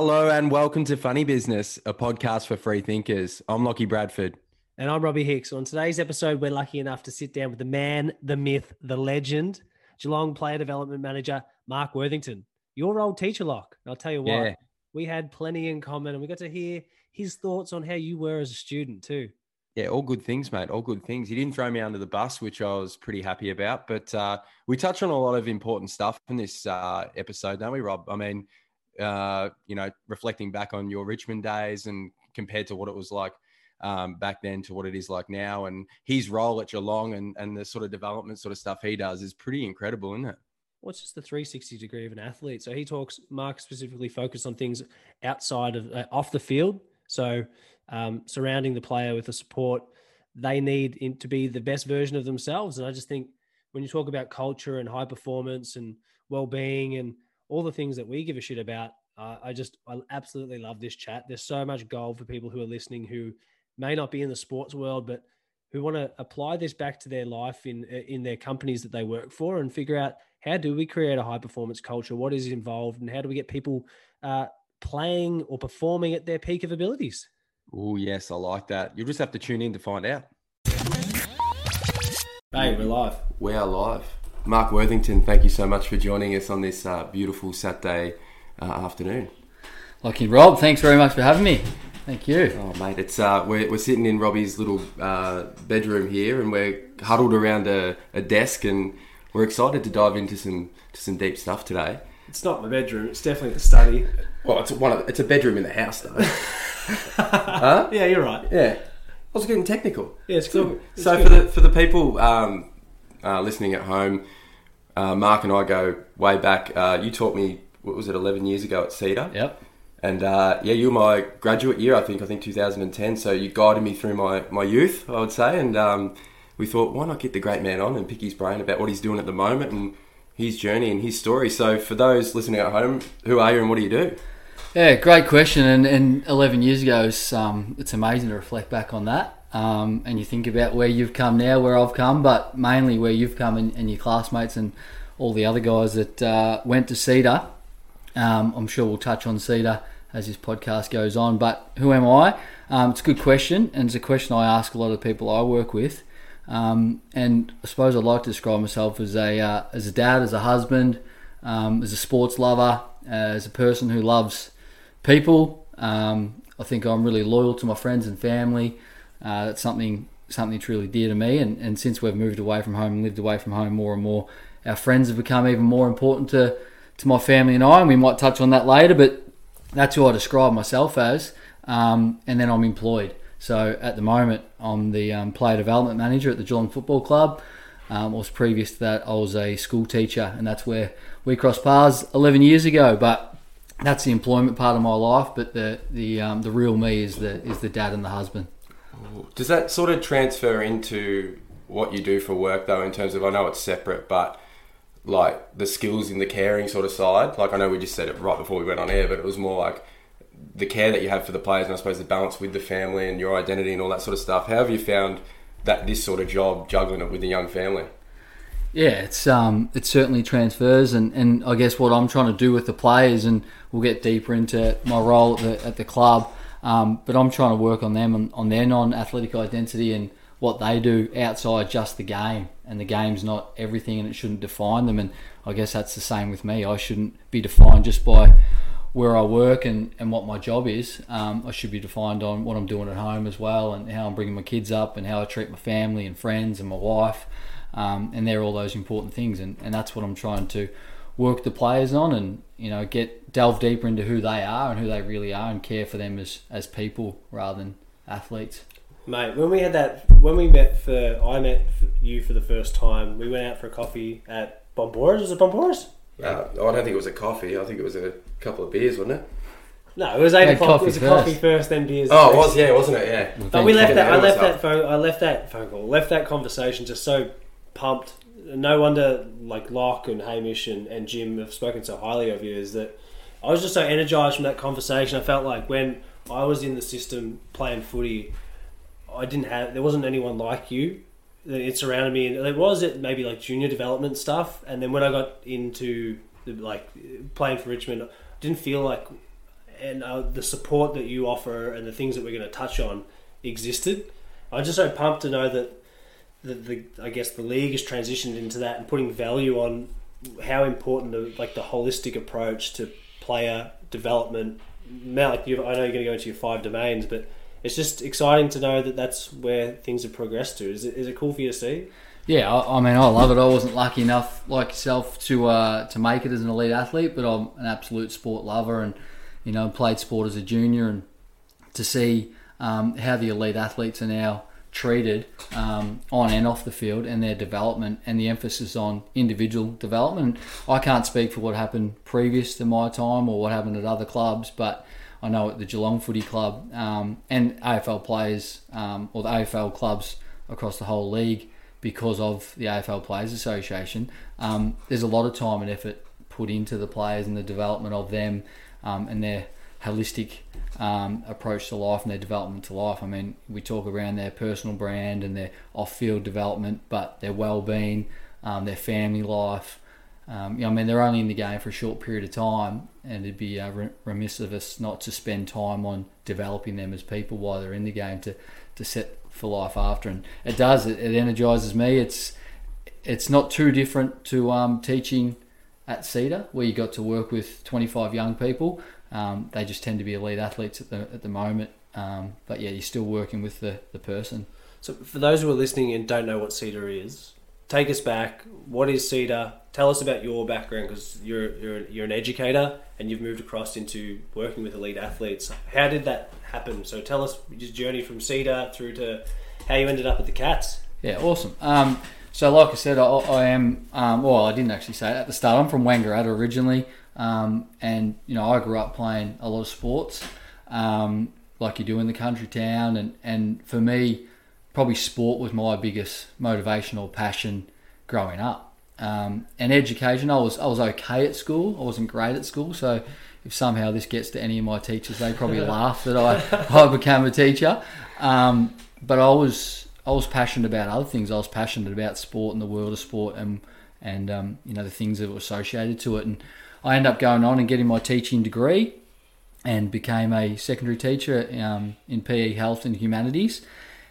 Hello and welcome to Funny Business, a podcast for free thinkers. I'm Lockie Bradford. And I'm Robbie Hicks. On today's episode, we're lucky enough to sit down with the man, the myth, the legend, Geelong player development manager, Mark Worthington. Your old teacher, Lock. I'll tell you what, Yeah. we had plenty in common and we got to hear his thoughts on how you were as a student, too. Yeah, all good things, mate. All good things. He didn't throw me under the bus, which I was pretty happy about. But uh, we touch on a lot of important stuff in this uh, episode, don't we, Rob? I mean, uh, you know, reflecting back on your Richmond days and compared to what it was like um, back then to what it is like now, and his role at Geelong and, and the sort of development sort of stuff he does is pretty incredible, isn't it? What's just the 360 degree of an athlete? So he talks, Mark specifically focused on things outside of, uh, off the field. So um, surrounding the player with the support they need in, to be the best version of themselves. And I just think when you talk about culture and high performance and well-being and all the things that we give a shit about, uh, I just I absolutely love this chat. There's so much gold for people who are listening who may not be in the sports world, but who want to apply this back to their life in in their companies that they work for and figure out how do we create a high performance culture, what is involved, and how do we get people uh, playing or performing at their peak of abilities. Oh, yes, I like that. You'll just have to tune in to find out. Hey, we're live. We are live. Mark Worthington, thank you so much for joining us on this uh, beautiful Saturday uh, afternoon. Lockie Rob, thanks very much for having me. Thank you. Oh, mate, it's uh, we're, we're sitting in Robbie's little uh, bedroom here, and we're huddled around a, a desk, and we're excited to dive into some to some deep stuff today. It's not my bedroom. It's definitely the study. Well, it's one of, it's a bedroom in the house, though. Yeah, you're right. yeah, I was getting technical. Yeah, it's good. It's so good. for the for the people um, uh, listening at home, uh, Mark and I go way back. Uh, you taught me what was it, eleven years ago at SEDA. Yep. And uh, yeah, you were my graduate year, I think. I think 2010. So you guided me through my, my youth, I would say. And um, we thought, why not get the great man on and pick his brain about what he's doing at the moment and his journey and his story. So for those listening at home, who are you and what do you do? Yeah, great question. And, and 11 years ago, it's, um, it's amazing to reflect back on that. Um, and you think about where you've come now, where I've come, but mainly where you've come and, and your classmates and all the other guys that uh, went to SEDA. Um, I'm sure we'll touch on SEDA as this podcast goes on. But who am I? Um, it's a good question, and it's a question I ask a lot of people I work with. Um, and I suppose I'd like to describe myself as a uh, as a dad, as a husband, um, as a sports lover, uh, as a person who loves people. Um, I think I'm really loyal to my friends and family. Uh, that's something something truly dear to me. And, and since we've moved away from home and lived away from home more and more, our friends have become even more important to to my family and I. And we might touch on that later, but that's who I describe myself as. Um, and then I'm employed. So at the moment, I'm the um, player development manager at the Geelong Football Club. Um, was previous to that, I was a school teacher, and that's where we crossed paths 11 years ago. But that's the employment part of my life. But the the um, the real me is the is the dad and the husband. Does that sort of transfer into what you do for work, though, in terms of, I know it's separate, but like the skills in the caring sort of side? Like, I know we just said it right before we went on air, but it was more like the care that you have for the players and I suppose the balance with the family and your identity and all that sort of stuff. How have you found that this sort of job, juggling it with a young family? Yeah, it's um, it certainly transfers, and, and I guess what I'm trying to do with the players, and we'll get deeper into my role at the, at the club, um, but I'm trying to work on them on, on their non-athletic identity and what they do outside just the game, and the game's not everything, and it shouldn't define them, and I guess that's the same with me. I shouldn't be defined just by where I work and, and what my job is. Um, I should be defined on what I'm doing at home as well, and how I'm bringing my kids up, and how I treat my family and friends and my wife. Um, and they're all those important things, and, and that's what I'm trying to work the players on, and you know get delve deeper into who they are and who they really are, and care for them as as people rather than athletes. Mate, when we had that, when we met for, I met you for the first time. We went out for a coffee at Bombora's. Was it Bombora's? Uh, I don't think it was a coffee. I think it was a couple of beers, wasn't it? No, it was eight o'clock. It was a first. coffee first, then beers. Oh, it was, yeah, wasn't it? Yeah. But we left that. I left myself. that phone. I left that phone call. Left that conversation just so pumped. No wonder, like Locke and Hamish and, and Jim have spoken so highly of you. Is that I was just so energized from that conversation. I felt like when I was in the system playing footy, I didn't have. There wasn't anyone like you. that It surrounded me, and there was it maybe like junior development stuff. And then when I got into the, like playing for Richmond, I didn't feel like and uh, the support that you offer and the things that we're going to touch on existed. I'm just so pumped to know that the, the I guess the league has transitioned into that and putting value on how important the like the holistic approach to player development. Like you, I know you're going to go into your five domains, but it's just exciting to know that that's where things have progressed to. Is it, is it cool for you to see? Yeah, I, I mean, I love it. I wasn't lucky enough, like yourself, to uh, to make it as an elite athlete, but I'm an absolute sport lover, and you know, played sport as a junior, and to see um, how the elite athletes are now treated um, on and off the field and their development and the emphasis on individual development. I can't speak for what happened previous to my time or what happened at other clubs, but I know at the Geelong Footy Club um, and AFL players um, or the AFL clubs across the whole league because of the AFL Players Association, um, there's a lot of time and effort put into the players and the development of them um, and their holistic um, approach to life and their development to life. I mean, we talk around their personal brand and their off-field development, but their well-being, um, their family life. Um, you know, I mean, they're only in the game for a short period of time, and it'd be uh, remiss of us not to spend time on developing them as people while they're in the game to, to set for life after. And it does. It, it energizes me. It's it's not too different to um, teaching at SEDA, where you got to work with 25 young people. Um, they just tend to be elite athletes at the at the moment. Um, but yeah, you're still working with the, the person. So for those who are listening and don't know what SEDA is, take us back. What is SEDA? Tell us about your background because you're, you're you're an educator and you've moved across into working with elite athletes. How did that happen? So tell us your journey from SEDA through to how you ended up at the Cats. Yeah, awesome. Um, so like I said, I, I am. Um, well, I didn't actually say it at the start. I'm from Wangaratta originally. Um, and you know, I grew up playing a lot of sports, um, like you do in the country town. And, and for me, probably sport was my biggest motivational passion growing up. Um, and education, I was I was okay at school. I wasn't great at school, so if somehow this gets to any of my teachers, they probably laugh that I, I became a teacher. Um, but I was I was passionate about other things. I was passionate about sport and the world of sport and and um, you know the things that were associated to it. And I ended up going on and getting my teaching degree and became a secondary teacher um, in PE Health and Humanities.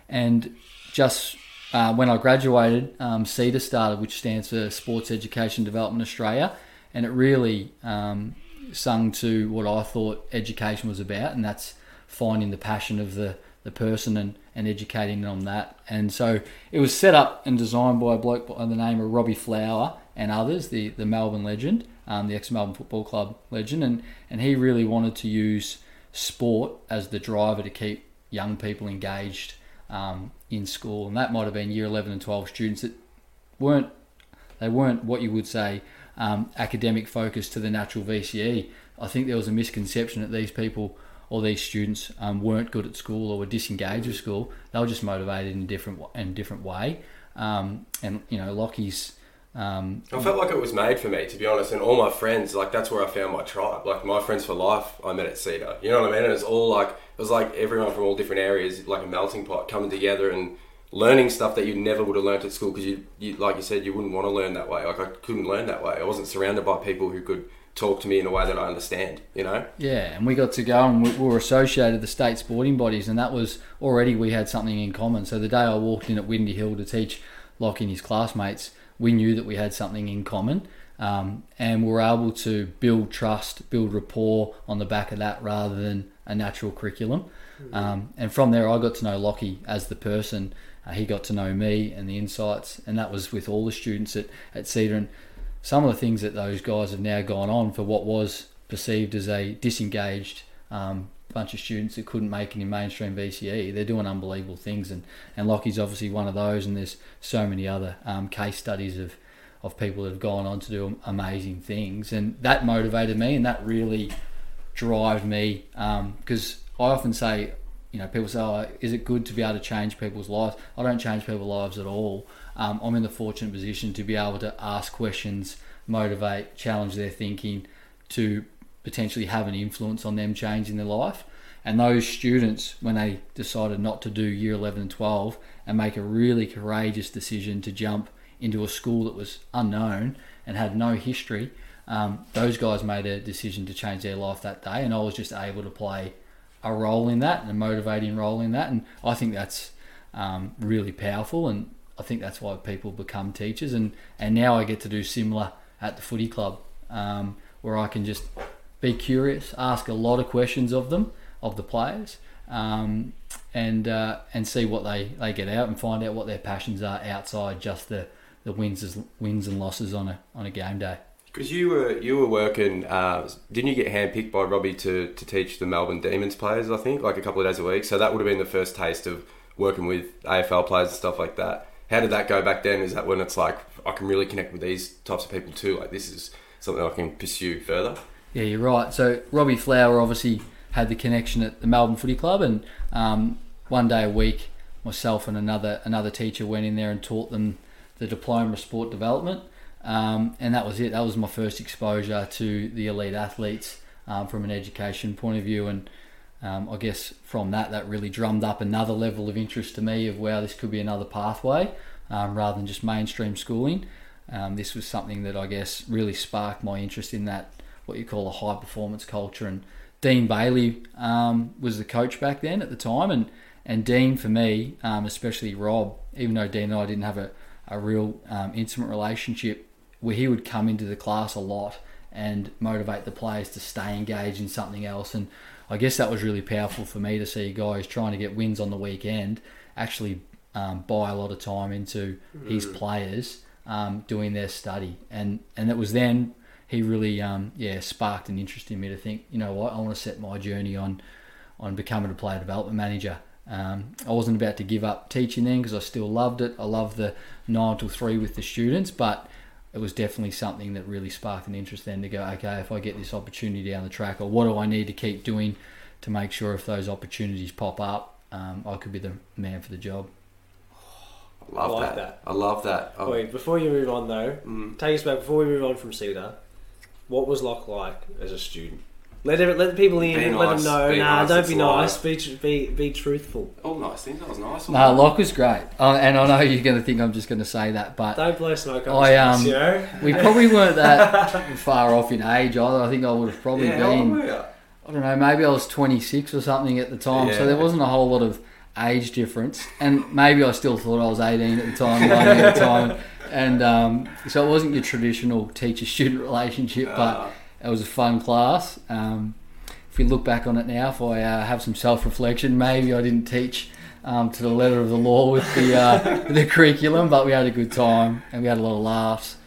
And just uh, when I graduated, um, SEDA started, which stands for Sports Education Development Australia, and it really um, sung to what I thought education was about, and that's finding the passion of the, the person and, and educating them on that. And so it was set up and designed by a bloke by the name of Robbie Flower and others, the, the Melbourne legend um, the ex Melbourne Football Club legend, and, and he really wanted to use sport as the driver to keep young people engaged um, in school, and that might have been year 11 and 12 students that weren't they weren't what you would say um, academic focused to the natural VCE. I think there was a misconception that these people or these students um, weren't good at school or were disengaged with school. They were just motivated in a different in a different way. Um, and you know, Lockie's um, I felt like it was made for me, to be honest, and all my friends, like that's where I found my tribe. Like my friends for life, I met at SEDA. You know what I mean? And it's all like it was like everyone from all different areas, like a melting pot, coming together and learning stuff that you never would have learned at school because you, you, like you said, you wouldn't want to learn that way. Like I couldn't learn that way. I wasn't surrounded by people who could talk to me in a way that I understand. You know? Yeah, and we got to go and we were associated the state sporting bodies, and that was already we had something in common. So the day I walked in at Windy Hill to teach Lockie and his classmates we knew that we had something in common. Um, and we were able to build trust, build rapport on the back of that rather than a natural curriculum. Mm-hmm. Um, and from there, I got to know Lockie as the person. Uh, he got to know me and the insights, and that was with all the students at, at SEDA. And some of the things that those guys have now gone on for what was perceived as a disengaged um, bunch of students that couldn't make it in mainstream VCE. They're doing unbelievable things, and, and Lockie's obviously one of those, and there's so many other um, case studies of, of people that have gone on to do amazing things, and that motivated me, and that really drives me because um, I often say, you know, people say, oh, is it good to be able to change people's lives? I don't change people's lives at all. Um, I'm in the fortunate position to be able to ask questions, motivate, challenge their thinking, to potentially have an influence on them changing their life. And those students, when they decided not to do year 11 and 12 and make a really courageous decision to jump into a school that was unknown and had no history, um, those guys made a decision to change their life that day, and I was just able to play a role in that and a motivating role in that. And I think that's um, really powerful, and I think that's why people become teachers. And, and now I get to do similar at the footy club, um, where I can just be curious, ask a lot of questions of them, of the players, um, and uh, and see what they, they get out and find out what their passions are outside just the, the wins wins and losses on a on a game day. Because you were you were working, uh, didn't you get handpicked by Robbie to, to teach the Melbourne Demons players? I think like a couple of days a week. So that would have been the first taste of working with AFL players and stuff like that. How did that go back then? Is that when it's like I can really connect with these types of people too? Like this is something I can pursue further. Yeah, you're right. So Robbie Flower obviously had the connection at the Melbourne Footy Club, and um, one day a week, myself and another another teacher went in there and taught them the diploma of sport development, um, and that was it. That was my first exposure to the elite athletes um, from an education point of view, and um, I guess from that, that really drummed up another level of interest to me of wow, this could be another pathway um, rather than just mainstream schooling. Um, this was something that I guess really sparked my interest in that what you call a high performance culture. And Dean Bailey um, was the coach back then at the time, and and Dean for me, um, especially Rob, even though Dean and I didn't have a a real um, intimate relationship, where he would come into the class a lot and motivate the players to stay engaged in something else. And I guess that was really powerful for me to see guys trying to get wins on the weekend actually um, buy a lot of time into mm. his players um, doing their study. And and it was then he really um, yeah sparked an interest in me to think, you know what, I want to set my journey on on becoming a player development manager. Um, I wasn't about to give up teaching then because I still loved it. I loved the nine till three with the students, but it was definitely something that really sparked an interest then to go, okay, if I get this opportunity down the track, or what do I need to keep doing to make sure if those opportunities pop up, um, I could be the man for the job. I love I like that. that. I love that. Oh. Wait, before you move on though, mm. take us back. Before we move on from SEDA, what was Locke like as a student? Let it, let the people in. Be let nice, them know. Nah, nice, don't be nice. Be, be be truthful. All nice things. That was nice. Nah, Locke was great, uh, and I know you're going to think I'm just going to say that, but don't blow smoke. I um, you know? we probably weren't that far off in age either. I think I would have probably yeah, been. I don't know. Maybe I was 26 or something at the time, yeah. so there wasn't a whole lot of age difference, and maybe I still thought I was 18 at the time, at the time, and um, so it wasn't your traditional teacher-student relationship, but it was a fun class. Um, if you look back on it now, if I uh, have some self-reflection, maybe I didn't teach um, to the letter of the law with the uh, the curriculum, but we had a good time and we had a lot of laughs.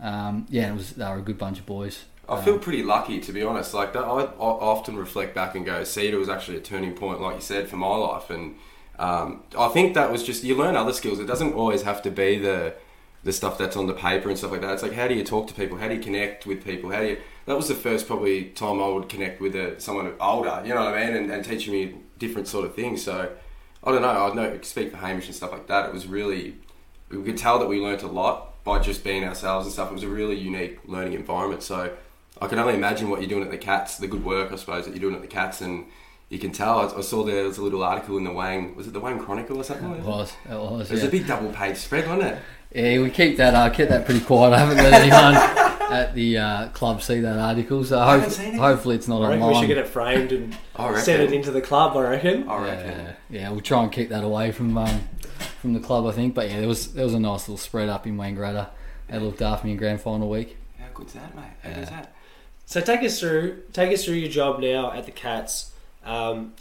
Um, yeah, it was they were a good bunch of boys. I feel pretty lucky to be honest. Like that, I, I often reflect back and go, SEDA was actually a turning point, like you said, for my life, and um, I think that was just you learn other skills. It doesn't always have to be the the stuff that's on the paper and stuff like that. It's like how do you talk to people? How do you connect with people? How do you? That was the first probably time I would connect with a, someone older. You know what I mean? And, and teaching me different sort of things. So I don't know. I know speak for Hamish and stuff like that. It was really we could tell that we learnt a lot by just being ourselves and stuff. It was a really unique learning environment. So I can only imagine what you're doing at the Cats, the good work I suppose that you're doing at the Cats, and you can tell. I, I, saw there was a little article in the Wang. Was it the Wang Chronicle or something? It was. It was. It was yeah. a big double page spread, wasn't it? Yeah, we keep that. I uh, kept that pretty quiet. I haven't let anyone at the uh, club see that article. So hope, it hopefully it's not I online. We should get it framed and send it into the club. I reckon. I reckon. Yeah, yeah, we'll try and keep that away from um, from the club. I think. But yeah, there was there was a nice little spread up in Wangaratta. They looked after me in grand final week. How good's that, mate? How yeah. good's that? So take us through take us through your job now at the Cats. Um,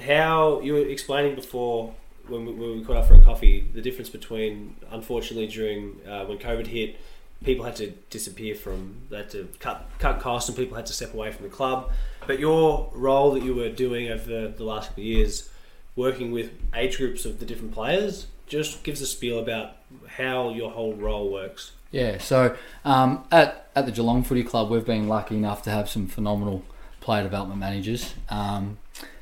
how you were explaining before when we, when we caught up for a coffee the difference between unfortunately during uh, when COVID hit, people had to disappear from they had to cut cut costs and people had to step away from the club. But your role that you were doing over the, the last couple of years, working with age groups of the different players, just gives a spiel about how your whole role works. Yeah, so um, at at the Geelong Footy Club, we've been lucky enough to have some phenomenal player development managers. Um,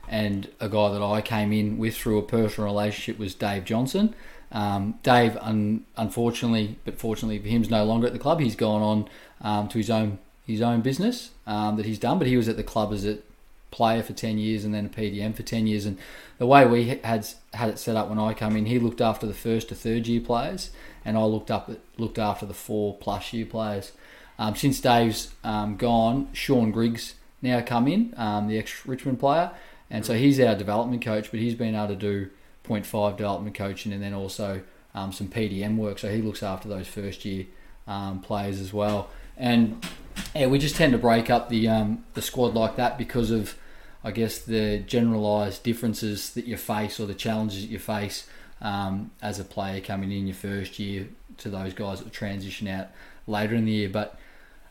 and a guy that I came in with through a personal relationship was Dave Johnson. Um, Dave, un- unfortunately, but fortunately for him, is no longer at the club. He's gone on um, to his own his own business um, that he's done. But he was at the club as a player for ten years and then a PDM for ten years. And the way we had had it set up when I came in, he looked after the first to third year players, and I looked up looked after the four plus year players. um, since Dave's um, gone, Sean Griggs now come in, um, the ex Richmond player, and so he's our development coach, but he's been able to do 0.5 development coaching and then also um, some PDM work. So he looks after those first year um, players as well. And yeah, we just tend to break up the um, the squad like that because of, I guess, the generalised differences that you face or the challenges that you face um, as a player coming in your first year to those guys that transition out later in the year. But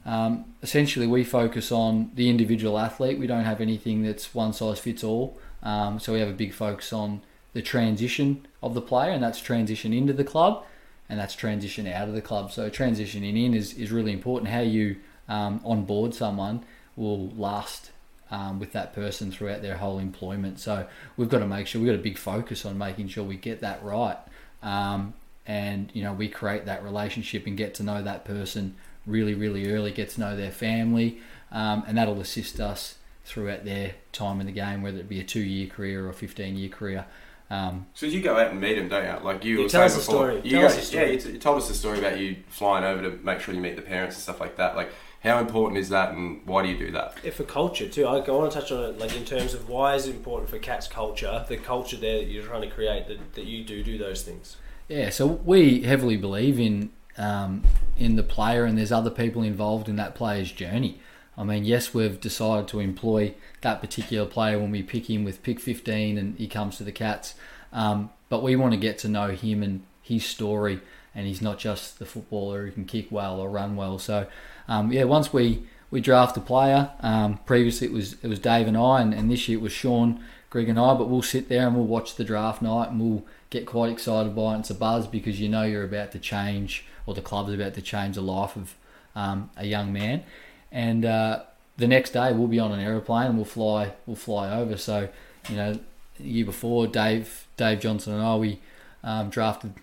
um, essentially, we focus on the individual athlete. We don't have anything that's one size fits all. Um, so we have a big focus on the transition of the player, and that's transition into the club, and that's transition out of the club. So transitioning in is, is really important. How you um, onboard someone will last um, with that person throughout their whole employment. So we've got to make sure we've got a big focus on making sure we get that right. Um, and you know we create that relationship and get to know that person really really early get to know their family um, and that'll assist us throughout their time in the game whether it be a two year career or a 15 year career um, so you go out and meet them, don't you? Like you, You tell us the before. story. You Tell go, us the story. Yeah, you, t- you told us the story about you flying over to make sure you meet the parents and stuff like that. Like, how important is that, and why do you do that? Yeah, for culture too. I, I want to touch on it, like in terms of why is it important for Cats culture, the culture there that you're trying to create, that, that you do do those things. Yeah, so we heavily believe in um, in the player, and there's other people involved in that player's journey. I mean, yes, we've decided to employ that particular player when we pick him with pick 15 and he comes to the Cats, um, but we want to get to know him and his story, and he's not just the footballer who can kick well or run well. So, um, yeah, once we we draft a player, um, previously it was it was Dave and I, and, and this year it was Sean, Greg and I. But we'll sit there and we'll watch the draft night, and we'll get quite excited by it. It's a buzz because you know you're about to change, or the club's about to change the life of um, a young man. And uh, the next day we'll be on an aeroplane and we'll fly we'll fly over. So you know, the year before Dave Dave Johnson and I we um, drafted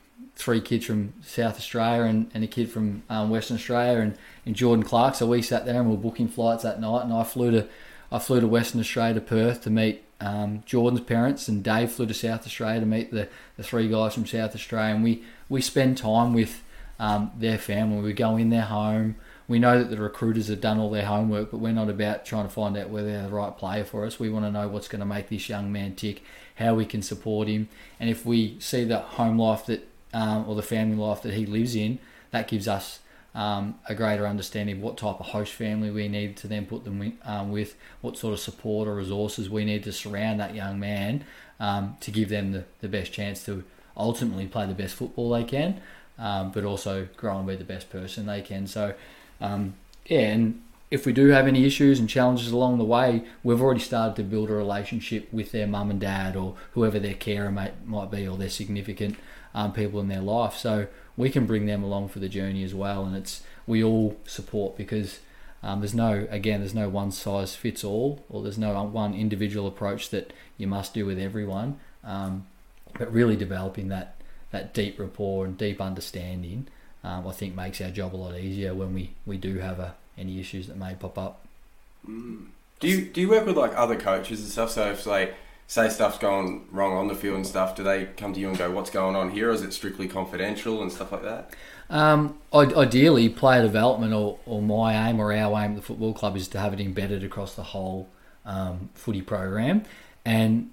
three kids from South Australia and, and a kid from um, Western Australia and, and Jordan Clark. So we sat there and we were booking flights that night, and I flew to I flew to Western Australia to Perth to meet um, Jordan's parents, and Dave flew to South Australia to meet the, the three guys from South Australia, and we we spend time with um, their family. We go in their home. We know that the recruiters have done all their homework, but we're not about trying to find out whether they're the right player for us. We want to know what's going to make this young man tick, how we can support him, and if we see the home life that um, or the family life that he lives in, that gives us um, a greater understanding of what type of host family we need to then put them um, with, what sort of support or resources we need to surround that young man um, to give them the, the best chance to ultimately play the best football they can, um, but also grow and be the best person they can. So, um, yeah, and if we do have any issues and challenges along the way, we've already started to build a relationship with their mum and dad or whoever their carer mate might be or their significant um, people in their life. So we can bring them along for the journey as well, and it's we all support because um, there's no again there's no one size fits all or there's no one individual approach that you must do with everyone. Um, but really developing that that deep rapport and deep understanding, um, I think makes our job a lot easier when we we do have a, any issues that may pop up. Do you do you work with like other coaches and stuff? So if like say stuff's going wrong on the field and stuff, do they come to you and go, "What's going on here?" Or is it strictly confidential and stuff like that? Um, ideally, player development or, or my aim or our aim at the football club is to have it embedded across the whole um, footy program, and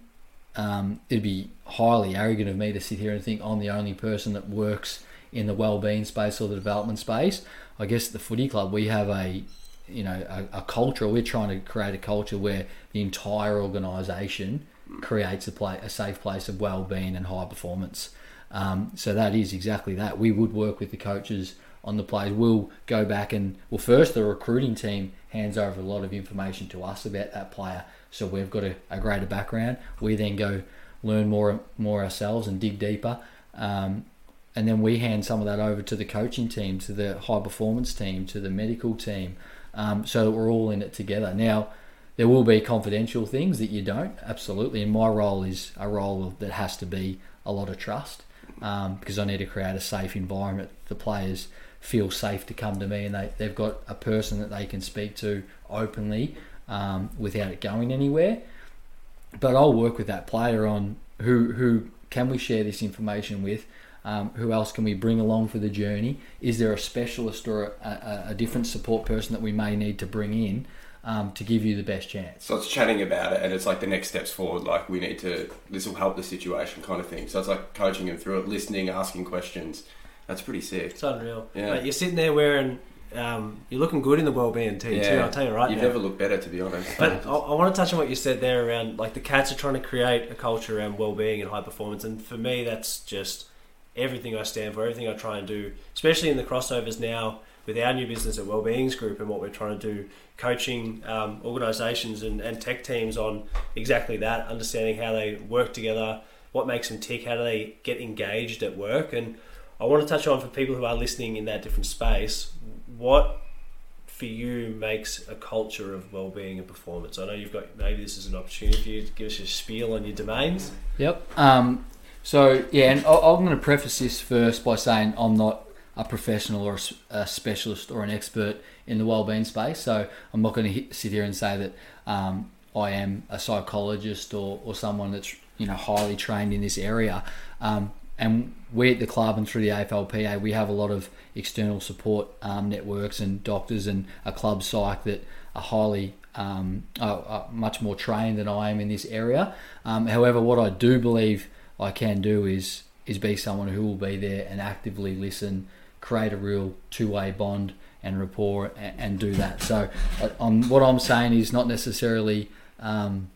um, it'd be highly arrogant of me to sit here and think I'm the only person that works in the well-being space or the development space. I guess at the footy club we have a you know a, a culture. We're trying to create a culture where the entire organisation creates a play a safe place of well-being and high performance. Um, so that is exactly that. We would work with the coaches on the players. We'll go back and well, first the recruiting team hands over a lot of information to us about that player, so we've got a, a greater background. We then go learn more more ourselves and dig deeper, um, and then we hand some of that over to the coaching team, to the high performance team, to the medical team, um, so that we're all in it together. Now. There will be confidential things that you don't, absolutely. And my role is a role that has to be a lot of trust um, because I need to create a safe environment. The players feel safe to come to me and they, they've got a person that they can speak to openly um, without it going anywhere. But I'll work with that player on who, who can we share this information with Um, who else can we bring along for the journey? Is there a specialist or a, a, a different support person that we may need to bring in um, to give you the best chance? So it's chatting about it, and it's like the next steps forward. Like we need to, this will help the situation, kind of thing. So it's like coaching them through it, listening, asking questions. That's pretty sick. It's unreal. Yeah. Mate, you're sitting there wearing, um, you're looking good in the well-being tee too. I'll tell you right You've now. never looked better, to be honest. But I, I want to touch on what you said there around like the cats are trying to create a culture around well-being and high performance, and for me, that's just everything I stand for, everything I try and do, especially in the crossovers now with our new business at Wellbeings Group and what we're trying to do, coaching um, organisations and, and tech teams on exactly that, understanding how they work together, what makes them tick, how do they get engaged at work, and I want to touch on for people who are listening in that different space, what for you makes a culture of well-being and performance? I know you've got maybe this is an opportunity for you to give us your spiel on your domains. Yep. Um, so yeah, and I'm going to preface this first by saying I'm not a professional or a specialist or an expert in the well-being space. So I'm not going to sit here and say that um, I am a psychologist or, or someone that's you know highly trained in this area. Um, and we at the club and through the AFLPA, we have a lot of external support um, networks and doctors and a club psych that are highly um, are, are much more trained than I am in this area. Um, however, what I do believe I can do is is be someone who will be there and actively listen, create a real two way bond and rapport, and, and do that. So, um, what I'm saying is not necessarily um,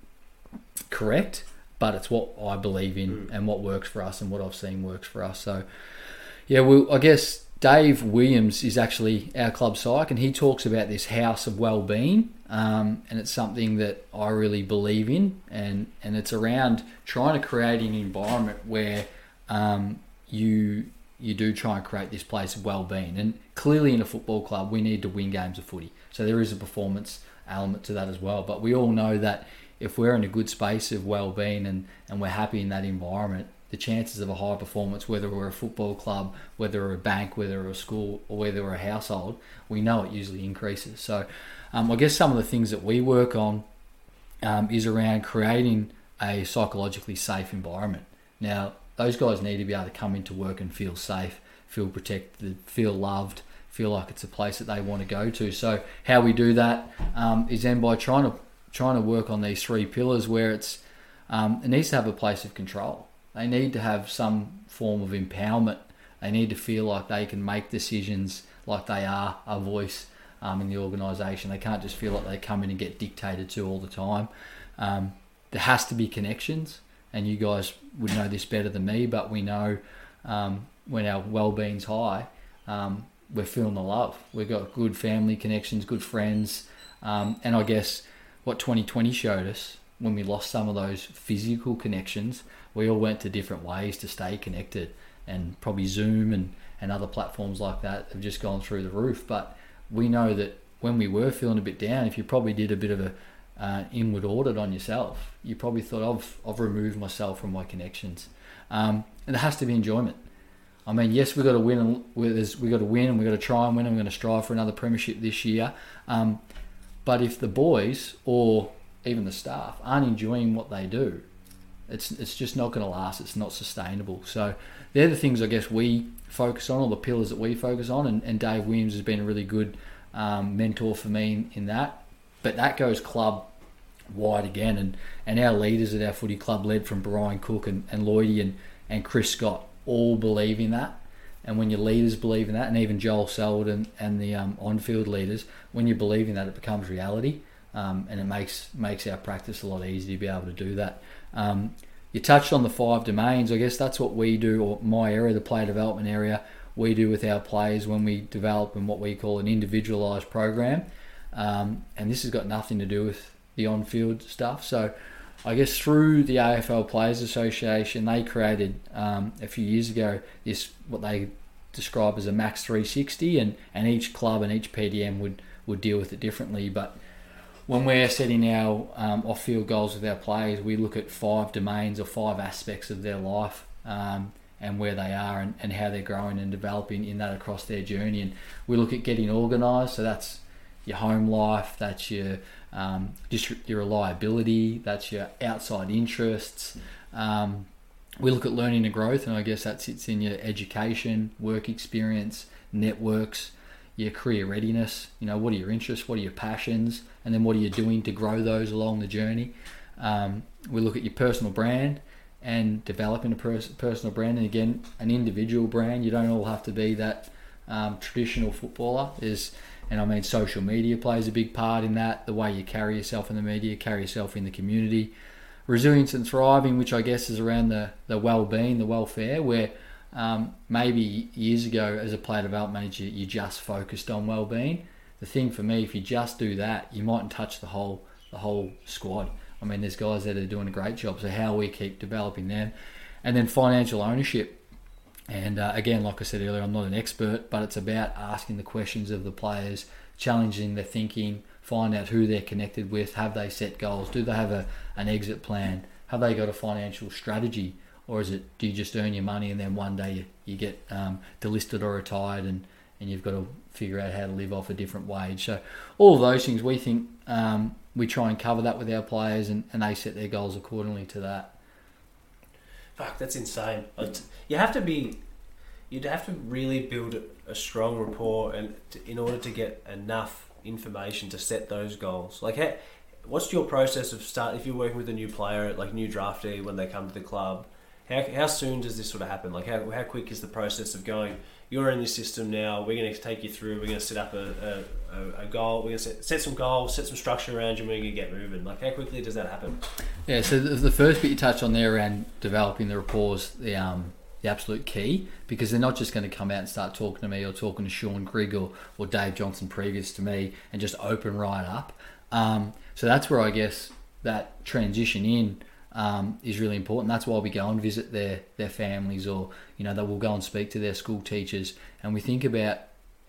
correct, but it's what I believe in and what works for us and what I've seen works for us. So, yeah, well, I guess Dave Williams is actually our club psych, and he talks about this house of well-being, um, and it's something that I really believe in, and and it's around trying to create an environment where um, you you do try and create this place of well-being, and clearly in a football club we need to win games of footy, so there is a performance element to that as well. But we all know that if we're in a good space of well-being and and we're happy in that environment, the chances of a high performance, whether we're a football club, whether we're a bank, whether we're a school, or whether we're a household, we know it usually increases. So, um, I guess some of the things that we work on um, is around creating a psychologically safe environment. Now, those guys need to be able to come into work and feel safe, feel protected, feel loved, feel like it's a place that they want to go to. So, how we do that um, is then by trying to trying to work on these three pillars where it's um, it needs to have a place of control. They need to have some form of empowerment. They need to feel like they can make decisions like they are a voice um, in the organisation. They can't just feel like they come in and get dictated to all the time. Um, there has to be connections, and you guys would know this better than me, but we know um, when our well-being's high, um, we're feeling the love. We've got good family connections, good friends, um, and I guess what 2020 showed us when we lost some of those physical connections, we all went to different ways to stay connected, and probably Zoom and, and other platforms like that have just gone through the roof. But we know that when we were feeling a bit down, if you probably did a bit of a uh, inward audit on yourself, you probably thought I've I've removed myself from my connections, um, and there has to be enjoyment. I mean, yes, we've got to win, and we've got to win, and we've got to try and win, and we're going to strive for another premiership this year. Um, but if the boys or even the staff aren't enjoying what they do, it's it's just not going to last. It's not sustainable. So they're the things I guess we focus on, or the pillars that we focus on. And, and Dave Williams has been a really good um, mentor for me in, in that. But that goes club wide again, and, and our leaders at our footy club, led from Brian Cook and, and Lloydie and, and Chris Scott, all believe in that. And when your leaders believe in that, and even Joel Selwood and, the um, on-field leaders, when you believe in that, it becomes reality, um, and it makes makes our practice a lot easier to be able to do that. Um, you touched on the five domains. I guess that's what we do, or my area, the player development area, we do with our players when we develop in what we call an individualised program. Um, and this has got nothing to do with the on-field stuff. So, I guess through the AFL Players Association, they created um, a few years ago this what they describe as a max 360, and, and each club and each PDM would would deal with it differently. But when we're setting our um, off-field goals with our players, we look at five domains or five aspects of their life um, and where they are and, and how they're growing and developing in that across their journey. And we look at getting organised, so that's your home life, that's your um, district, your reliability, that's your outside interests. Um, we look at learning and growth, and I guess that sits in your education, work experience, networks, your career readiness. You know, what are your interests? What are your passions? And then what are you doing to grow those along the journey? Um, we look at your personal brand and developing a pers- personal brand. And again, an individual brand. You don't all have to be that um, traditional footballer. Is and I mean, social media plays a big part in that. The way you carry yourself in the media, carry yourself in the community. Resilience and thriving, which I guess is around the, the well-being, the welfare, where um, maybe years ago as a player development manager, you just focused on well-being. The thing for me, if you just do that, you mightn't touch the whole the whole squad. I mean, there's guys that are doing a great job. So how we keep developing them, and then financial ownership. And uh, again, like I said earlier, I'm not an expert, but it's about asking the questions of the players, challenging their thinking, find out who they're connected with, have they set goals, do they have a, an exit plan, have they got a financial strategy, or is it do you just earn your money and then one day you, you get um, delisted or retired and, and you've got to figure out how to live off a different wage. So all of those things we think um, we try and cover that with our players and, and they set their goals accordingly to that. Fuck, that's insane. You have to be, you'd have to really build a strong rapport and to, in order to get enough information to set those goals. Like, how, what's your process of start if you're working with a new player, like new draftee when they come to the club? How, how soon does this sort of happen? Like, how, how quick is the process of going? You're in this system now. We're going to take you through. We're going to set up a, a, a goal. We're going to set, set some goals, set some structure around you, and we're going to get moving. Like, how quickly does that happen? Yeah. So the, first bit you touched on there around developing the rapport is the um the absolute key because they're not just going to come out and start talking to me or talking to Sean Grigg or, or Dave Johnson previous to me and just open right up. Um, so that's where I guess that transition in um, is really important. That's why we go and visit their their families, or you know, they will go and speak to their school teachers, and we think about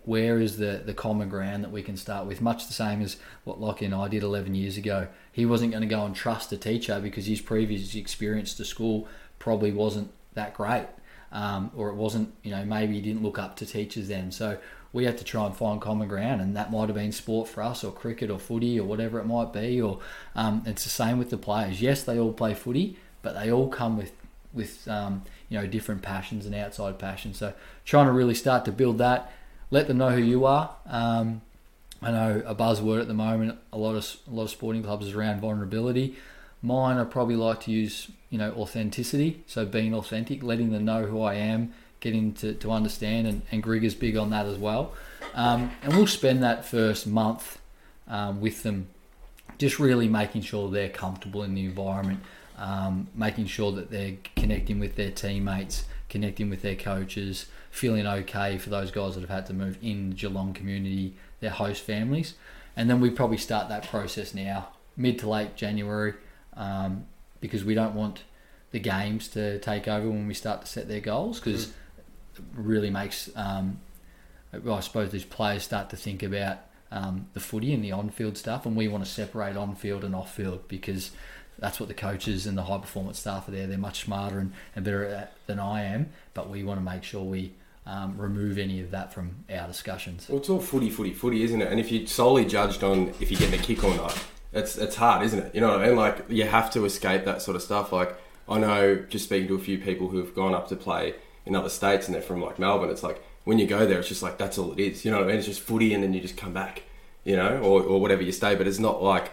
where is the the common ground that we can start with. Much the same as what Lockie and I did 11 years ago. He wasn't going to go and trust a teacher because his previous experience to school probably wasn't that great, um, or it wasn't. You know, maybe he didn't look up to teachers then. So we had to try and find common ground, and that might have been sport for us, or cricket, or footy, or whatever it might be. Or um, it's the same with the players. Yes, they all play footy, but they all come with with um, you know different passions and outside passions. So trying to really start to build that, let them know who you are. Um, I know a buzzword at the moment. A lot of a lot of sporting clubs is around vulnerability. Mine, I probably like to use you know authenticity. So being authentic, letting them know who I am, getting to, to understand, and, and is big on that as well. Um, and we'll spend that first month um, with them, just really making sure they're comfortable in the environment, um, making sure that they're connecting with their teammates, connecting with their coaches, feeling okay for those guys that have had to move in the Geelong community, their host families. And then we probably start that process now, mid to late January, um, because we don't want the games to take over when we start to set their goals because. Mm really makes, um, I suppose, these players start to think about um, the footy and the on-field stuff, and we want to separate on-field and off-field because that's what the coaches and the high performance staff are there. They're much smarter and, and better at than I am, but we want to make sure we um, remove any of that from our discussions. Well, it's all footy, footy, footy, isn't it? And if you're solely judged on if you're getting a kick or not, it's it's hard, isn't it? You know what I mean? Like you have to escape that sort of stuff. Like I know, just speaking to a few people who have gone up to play in other states and they're from like Melbourne, it's like when you go there, it's just like that's all it is. You know what I mean? It's just footy and then you just come back, you know, or, or whatever you stay. But it's not like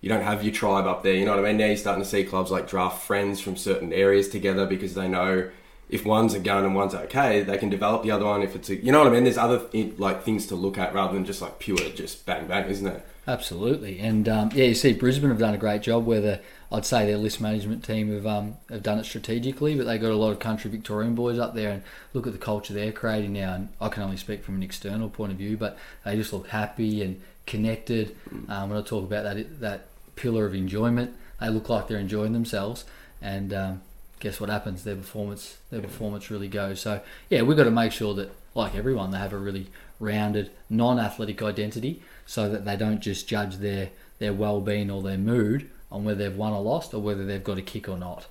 you don't have your tribe up there. You know what I mean? Now you're starting to see clubs like draft friends from certain areas together because they know if one's a gun and one's okay, they can develop the other one. If it's a, you know what I mean? There's other like things to look at rather than just like pure just bang bang, isn't it? Absolutely, and um, yeah, you see, Brisbane have done a great job. Where the I'd say their list management team have um, have done it strategically, but they got a lot of country Victorian boys up there, and look at the culture they're creating now. And I can only speak from an external point of view, but they just look happy and connected. Um, when I talk about that that pillar of enjoyment, they look like they're enjoying themselves, and um, guess what happens? Their performance their performance really goes. So yeah, we've got to make sure that, like everyone, they have a really rounded non-athletic identity so that they don't just judge their, their well-being or their mood on whether they've won or lost or whether they've got a kick or not.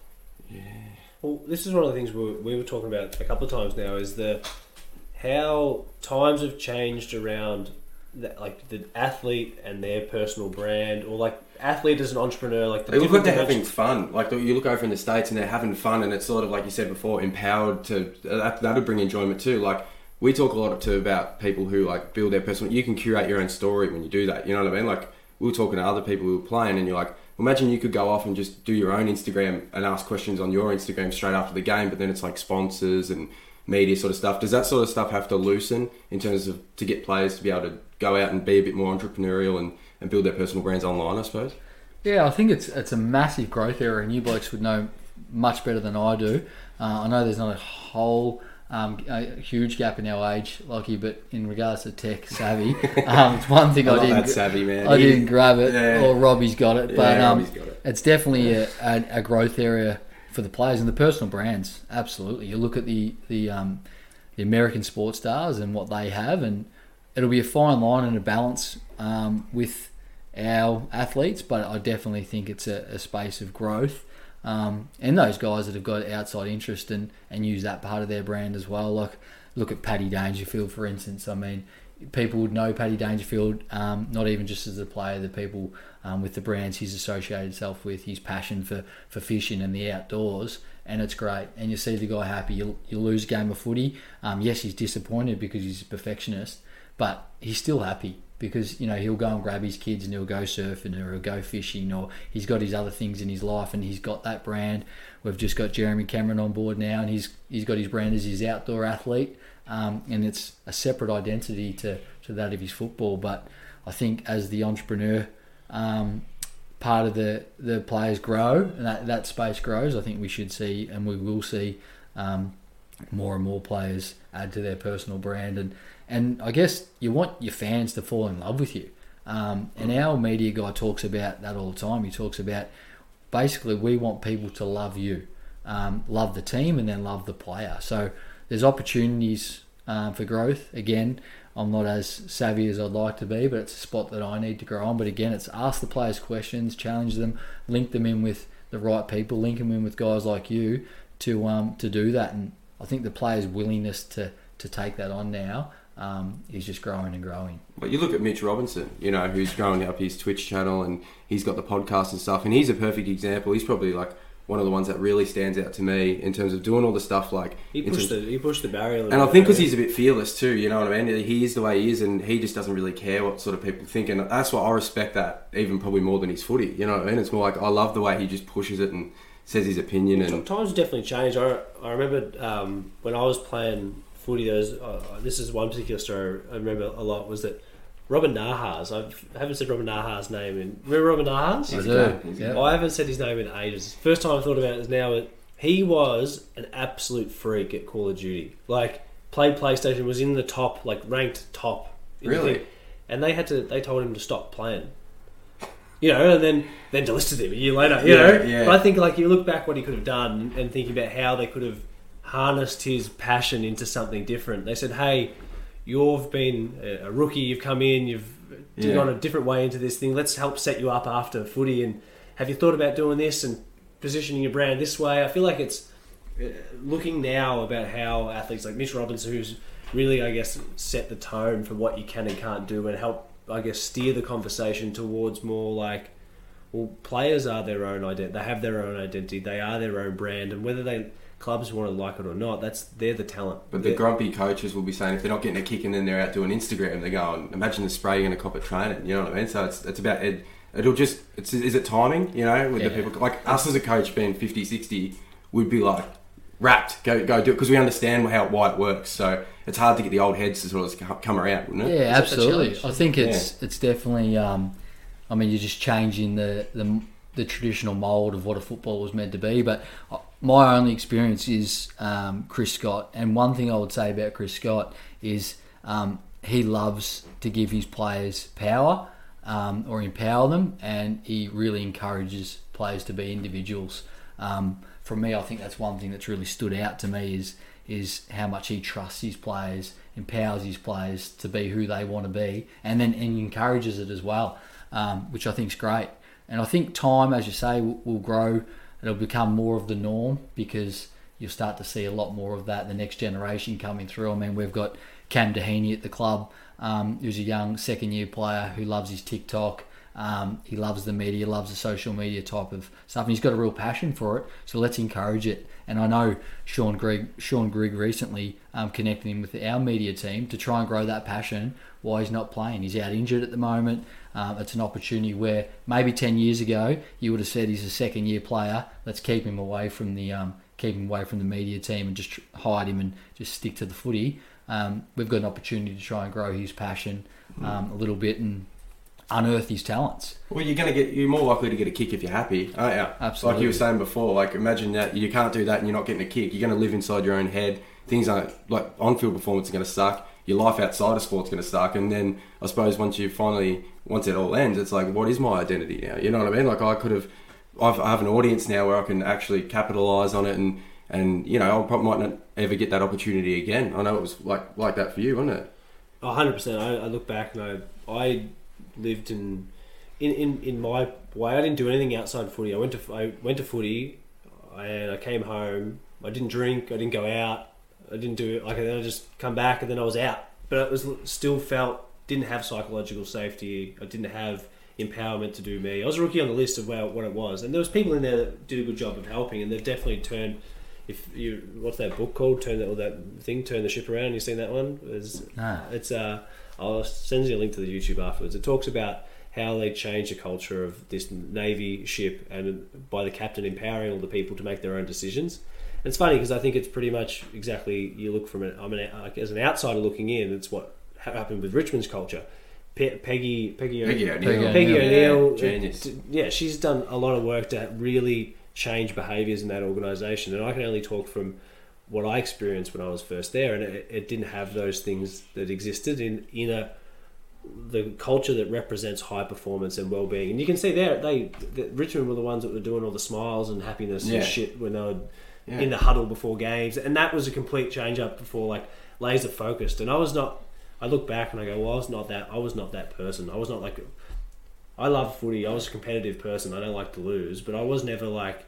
Yeah. Well, this is one of the things we, we were talking about a couple of times now is the how times have changed around that, like the athlete and their personal brand, or like athlete as an entrepreneur, like the They look like they're having fun. Like you look over in the states and they're having fun, and it's sort of like you said before, empowered to uh, that. That'll bring enjoyment too. Like we talk a lot to about people who like build their personal. You can curate your own story when you do that. You know what I mean? Like we were talking to other people who were playing, and you're like, imagine you could go off and just do your own Instagram and ask questions on your Instagram straight after the game, but then it's like sponsors and media sort of stuff. Does that sort of stuff have to loosen in terms of to get players to be able to go out and be a bit more entrepreneurial and, and build their personal brands online? I suppose. Yeah, I think it's it's a massive growth area, and you blokes would know much better than I do. Uh, I know there's not a whole um, a huge gap in our age, Lockie, but in regards to tech savvy, um, it's one thing I, love didn't savvy man. I He- didn't grab it, Yeah. or Robbie's got it, but yeah, um, got it. it's definitely a, a, a growth area for the players and the personal brands. Absolutely, you look at the the um, the American sports stars and what they have, and it'll be a fine line and a balance um, with our athletes. But I definitely think it's a, a space of growth. Um, and those guys that have got outside interest and, and use that part of their brand as well. Like, look at Paddy Dangerfield, for instance. I mean, people would know Paddy Dangerfield, um, not even just as a player, the people um, with the brands he's associated himself with, his passion for, for fishing and the outdoors, and it's great. And you see the guy happy. You you lose game of footy. Um, yes, he's disappointed because he's a perfectionist, but he's still happy because you know he'll go and grab his kids and he'll go surfing or he'll go fishing or he's got his other things in his life and he's got that brand. We've just got Jeremy Cameron on board now, and he's he's got his brand as his outdoor athlete, um, and it's a separate identity to, to that of his football. But I think as the entrepreneur um, part of the the players grow and that, that space grows, I think we should see and we will see um, more and more players add to their personal brand and and I guess you want your fans to fall in love with you. Um, and our media guy talks about that all the time. He talks about basically we want people to love you, um, love the team, and then love the player. So there's opportunities um, for growth. Again, I'm not as savvy as I'd like to be, but it's a spot that I need to grow on. But again, it's ask the players questions, challenge them, link them in with the right people, link them in with guys like you to um, to do that. And I think the players' willingness to to take that on now um, is just growing and growing. But you look at Mitch Robinson, you know, who's growing up his Twitch channel and he's got the podcast and stuff, and he's a perfect example. He's probably like one of the ones that really stands out to me in terms of doing all the stuff like. He pushed terms- the he pushed the barrier. A little and I think because he's a bit fearless too, you know what I mean? He is the way he is, and he just doesn't really care what sort of people think, and that's why I respect that even probably more than his footy. You know what I mean? It's more like I love the way he just pushes it and says his opinion, and times definitely changed. I, I remember um, when I was playing footy. There was, uh, this is one particular story I remember a lot was that Robin Nahas. I've, I haven't said Robin Nahas' name in. Remember Robin Nahas? He's I a do. gun, he's a Yep. I haven't said his name in ages. First time I thought about it is now. He was an absolute freak at Call of Duty. Like played PlayStation, was in the top, like ranked top. in the Really? thing. And they had to. They told him to stop playing. You know, and then then delisted him a year later. You Yeah, know, yeah. but I think like you look back what he could have done and thinking about how they could have harnessed his passion into something different. They said, "Hey, you've been a- rookie. You've come in. You've Yeah. gone a different way into this thing. Let's help set you up after footy. And have you thought about doing this and positioning your brand this way? I feel like it's uh, looking now about how athletes like Mitch Robinson, who's really, I guess, set the tone for what you can and can't do, and help, I guess, steer the conversation towards more like, well, players are their own identity. They have their own identity. They are their own brand, and whether they clubs want to like it or not, that's they're the talent. But the They're- grumpy coaches will be saying if they're not getting a kick and then they're out doing Instagram, they're going, imagine the spray you're going to cop at training. You know what I mean? So it's, it's about, it, it'll just, it's, is it timing, you know, with the people, like us as a coach being 50, 60, would be like, wrapped, go go do it, because we understand how, why it works. So it's hard to get the old heads to sort of come around, wouldn't it? Yeah, Is absolutely. I think it's it's definitely. Um, I mean, you're just changing the, the the traditional mold of what a football was meant to be. But my only experience is um, Chris Scott, and one thing I would say about Chris Scott is um, he loves to give his players power um, or empower them, and he really encourages players to be individuals. Um, for me, I think that's one thing that's really stood out to me is is how much he trusts his players, empowers his players to be who they want to be, and then and encourages it as well, um, which I think is great. And I think time, as you say, will, will grow. It'll become more of the norm because you'll start to see a lot more of that. The next generation coming through. I mean, we've got Cam Dehaney at the club, um, who's a young second year player who loves his TikTok. Um, he loves the media, loves the social media type of stuff, and he's got a real passion for it. So let's encourage it. And I know Sean Grigg, Sean Grigg recently um, connected him with our media team to try and grow that passion while he's not playing. He's out injured at the moment. Um, it's an opportunity where maybe 10 years ago you would have said he's a second year player. Let's keep him away from the um, keep him away from the media team and just hide him and just stick to the footy. Um, we've got an opportunity to try and grow his passion um, a little bit and unearth his talents. Well, you're gonna get you're more likely to get a kick if you're happy, aren't you? Absolutely. Like you were saying before, like imagine that you can't do that and you're not getting a kick. You're gonna live inside your own head. Things aren't like on-field performance are gonna suck. Your life outside of sport's gonna suck, and then I suppose once you finally once it all ends, it's like, what is my identity now? You know what I mean? Like I could have, I've, I have an audience now where I can actually capitalize on it and. And you know, I probably might not ever get that opportunity again. I know it was like like that for you, wasn't it? Hundred percent. I I look back and I I lived in in, in in my way. I didn't do anything outside footy. I went to I went to footy, and I came home. I didn't drink. I didn't go out. I didn't do it. Like then I just come back and then I was out. But it was still felt didn't have psychological safety. I didn't have empowerment to do me. I was a rookie on the list of where, what it was, and there was people in there that did a good job of helping, and they've definitely turned. If you what's that book called? Turn that or that thing? Turn the ship around. You seen that one? It's, Nah. it's uh, I'll send you a link to the YouTube afterwards. It talks about how they changed the culture of this navy ship, and by the captain empowering all the people to make their own decisions. And it's funny because I think it's pretty much exactly you look from it. I'm an like, as an outsider looking in. It's what happened with Richmond's culture. Pe- Peggy Peggy Peggy O'Neill. O'Neill. Yeah, O'Neill, genius. d- yeah, she's done a lot of work to really change behaviours in that organisation, and I can only talk from what I experienced when I was first there, and it, it didn't have those things that existed in in a the culture that represents high performance and well being. And you can see there, they the, Richmond were the ones that were doing all the smiles and happiness Yeah. and shit when they were Yeah. in the huddle before games, and that was a complete change up before like laser focused. And I was not. I look back and I go, well, I was not that. I was not that person. I was not like. I love footy. I was a competitive person. I don't like to lose, but I was never like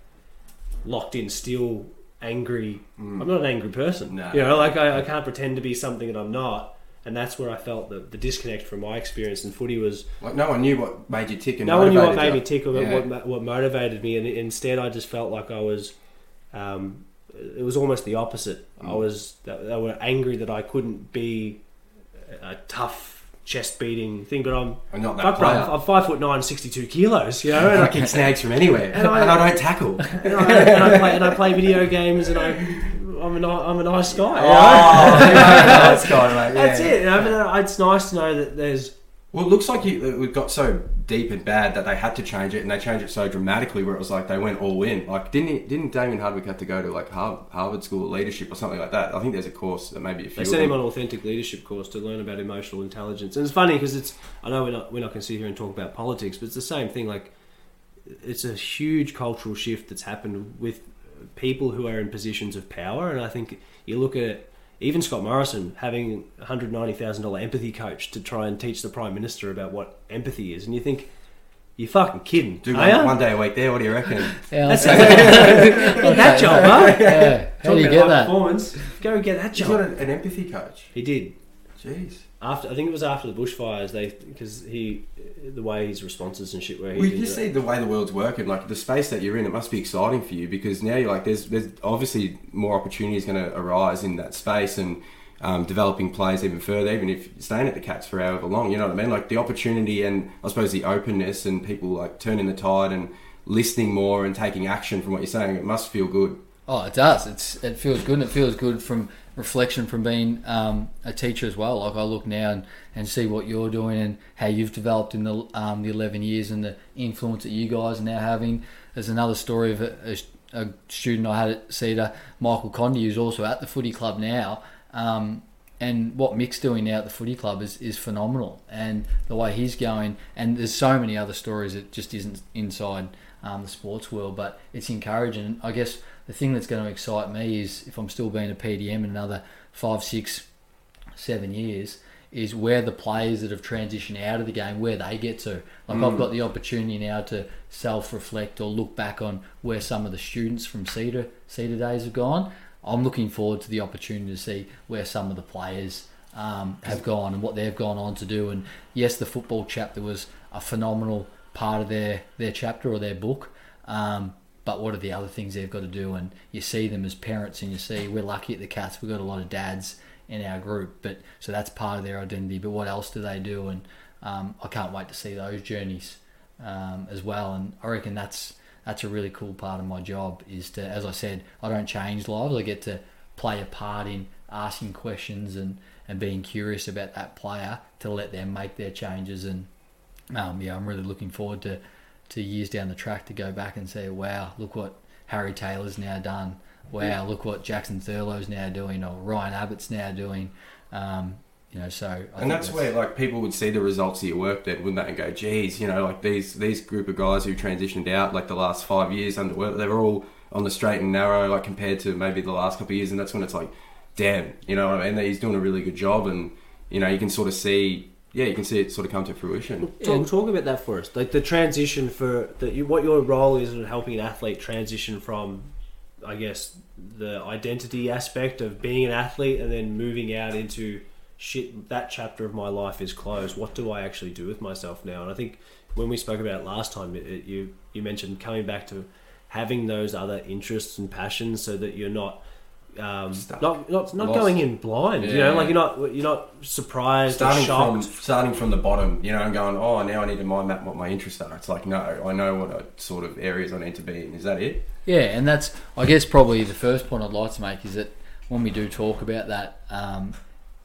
locked in, still angry. Mm. I'm not an angry person. No. You know, like I, I can't pretend to be something that I'm not. And that's where I felt the, the disconnect from my experience in footy was Like no one knew what made you tick and no one knew what made you. me tick or Yeah. what, what motivated me, and instead I just felt like I was. Um, it was almost the opposite. I Mm. was. They were angry that I couldn't be a tough chest beating thing, but I'm. I'm not that player. I'm five foot nine, 62 kilos. You know, and I I, kick snags from anywhere, and And I- I, don't tackle. and I, and I play and I play video games, and I I'm a ni- I'm a nice guy. you know? Oh, that's got mate. That's it. You know, it's nice to know that there's Well, it looks like you, it got so deep and bad that they had to change it, and they changed it so dramatically where it was like they went all in. Like, didn't didn't Damien Hardwick have to go to like Harvard, Harvard School of Leadership or something like that? I think there's a course that maybe a few. They sent him on an authentic leadership course to learn about emotional intelligence, and it's funny because it's. I know we're not we're not going to sit here and talk about politics, but it's the same thing. Like, it's a huge cultural shift that's happened with people who are in positions of power, and I think you look at even Scott Morrison having a hundred ninety thousand dollar empathy coach to try and teach the prime minister about what empathy is, and you think. You're fucking kidding. Do are one, one day a week there. What do you reckon? Yeah, That's I'll Get that job, huh? Yeah. How do you get that? Performance. Go get that He's got an, an empathy coach. He did. Jeez. After I think it was after the bushfires, they because he the way his responses and shit where he Well, did you that. see the way the world's working, like the space that you're in, it must be exciting for you because now you're like, there's there's obviously more opportunities going to arise in that space and um, developing players even further, even if you're staying at the Cats for however long, you know what I mean? Like the opportunity and I suppose the openness and people like turning the tide and listening more and taking action from what you're saying, it must feel good. Oh, it does. It's it feels good, and it feels good from reflection from being um, a teacher as well. Like I look now and, and see what you're doing and how you've developed in the um, the 11 years and the influence that you guys are now having. There's another story of a, a, a student I had at SEDA, Michael Condy, who's also at the footy club now. Um, and what Mick's doing now at the footy club is, is phenomenal. And the way he's going, and there's so many other stories that just isn't inside um, the sports world, but it's encouraging. I guess the thing that's going to excite me is if I'm still being a PDM in another five, six, seven years, is where the players that have transitioned out of the game, where they get to. Like I've got the opportunity now to self-reflect or look back on where some of the students from SEDA SEDA days have gone. I'm looking forward to the opportunity to see where some of the players um, have gone and what they've gone on to do. And yes, the football chapter was a phenomenal part of their their chapter or their book. Um, but what are the other things they've got to do? And you see them as parents, and you see we're lucky at the Cats. We've got a lot of dads in our group, but so that's part of their identity. But what else do they do? And um, I can't wait to see those journeys um, as well. And I reckon that's that's a really cool part of my job is to, as I said, I don't change lives. I get to play a part in asking questions and and being curious about that player to let them make their changes. And um, yeah, I'm really looking forward to to years down the track to go back and say, wow, look what Harry Taylor's now done. Wow, look what Jackson Thurlow's now doing, or Ryan Abbott's now doing. Um, you know, so I and think that's, where like people would see the results of your work then, wouldn't they? And go, geez, you know, like these these group of guys who transitioned out like the last five years under work, they were all on the straight and narrow, like compared to maybe the last couple of years, and that's when it's like, damn, you know what I mean? He's doing a really good job, and you know, you can sort of see, yeah, you can see it sort of come to fruition. Talk, talk about that for us. Like the transition for that, you, what your role is in helping an athlete transition from, I guess, the identity aspect of being an athlete and then moving out into shit. That chapter of my life is closed. What do I actually do with myself now? And I think when we spoke about it last time, it, it, you you mentioned coming back to having those other interests and passions, so that you're not. Um, not not not Lost. going in blind, you Yeah. know, like you're not you're not surprised starting or shocked. from starting from the bottom, you know, and going, oh, now I need to mind map what my interests are. It's like, no, I know what uh, sort of areas I need to be in. Is that it? Yeah, and that's I guess probably the first point I'd like to make is that when we do talk about that, um,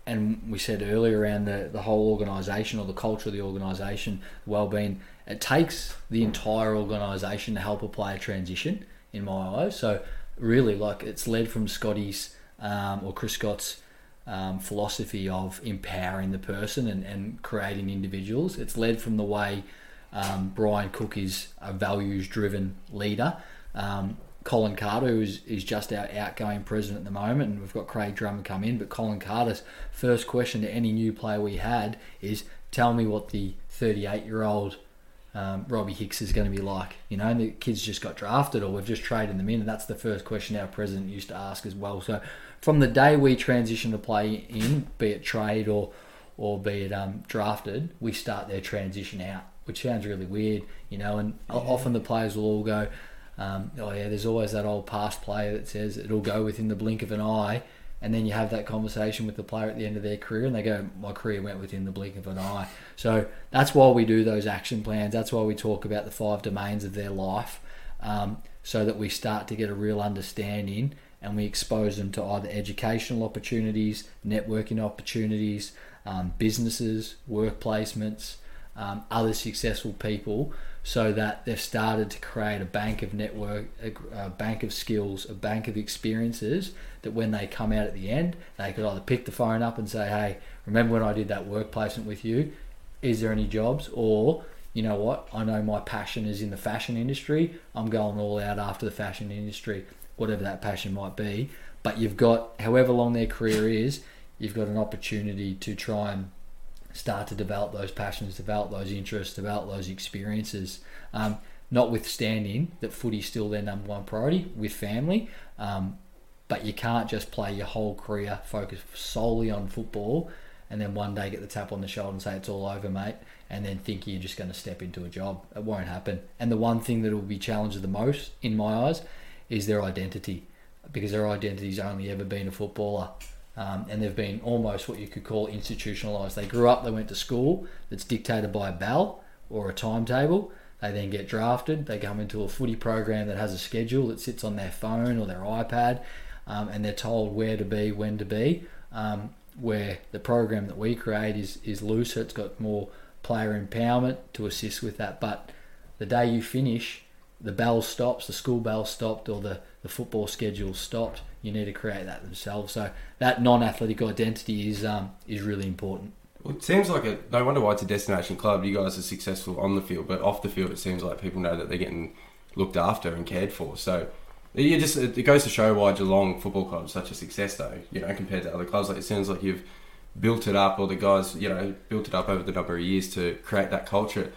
and we said earlier around the, the whole organisation or the culture of the organisation, well-being, it takes the entire organisation to help a player transition. In my eyes, so really, like it's led from Scotty's um, or Chris Scott's um, philosophy of empowering the person and, and creating individuals. It's led from the way um, Brian Cook is a values driven leader. Um, Colin Carter, who is, is just our outgoing president at the moment, and we've got Craig Drummond come in. But Colin Carter's first question to any new player we had is tell me what the 38 year old um, Robbie Hicks is going to be like. You know, and the kids just got drafted or we've just traded them in, and that's the first question our president used to ask as well. So from the day we transition to play in, be it trade or or be it um, drafted, we start their transition out, which sounds really weird, you know. And o often the players will all go, um, "Oh yeah, there's always that old past player that says it'll go within the blink of an eye." And then you have that conversation with the player at the end of their career, and they go, "My career went within the blink of an eye." So that's why we do those action plans. That's why we talk about the five domains of their life, um, so that we start to get a real understanding and we expose them to either educational opportunities, networking opportunities, um, businesses, work placements, um, other successful people, so that they've started to create a bank of network, a, a bank of skills, a bank of experiences that when they come out at the end, they could either pick the phone up and say, "Hey, remember when I did that work placement with you? Is there any jobs?" Or you know what? I know my passion is in the fashion industry. I'm going all out after the fashion industry, whatever that passion might be. But you've got, however long their career is, you've got an opportunity to try and start to develop those passions, develop those interests, develop those experiences. Um, notwithstanding that footy's still their number one priority with family, um, but you can't just play your whole career focused solely on football and then one day get the tap on the shoulder and say it's all over, mate, and then think you're just going to step into a job. It won't happen. And the one thing that will be challenged the most, in my eyes, is their identity, because their identity's only ever been a footballer. Um, and they've been almost what you could call institutionalized. They grew up, they went to school that's dictated by a bell or a timetable. They then get drafted. They come into a footy program that has a schedule that sits on their phone or their iPad, um, and they're told where to be, when to be. Um, where the program that we create is is looser. It's got more player empowerment to assist with that. But the day you finish, the bell stops, the school bell stopped, or the, the football schedule stopped. You need to create that themselves. So that non-athletic identity is um, is really important. Well, it seems like a no wonder why it's a destination club. You guys are successful on the field, but off the field, it seems like people know that they're getting looked after and cared for. So you just it goes to show why Geelong Football Club is such a success, though. You know, compared to other clubs, like it sounds like you've built it up, or the guys, you know, built it up over the number of years to create that culture.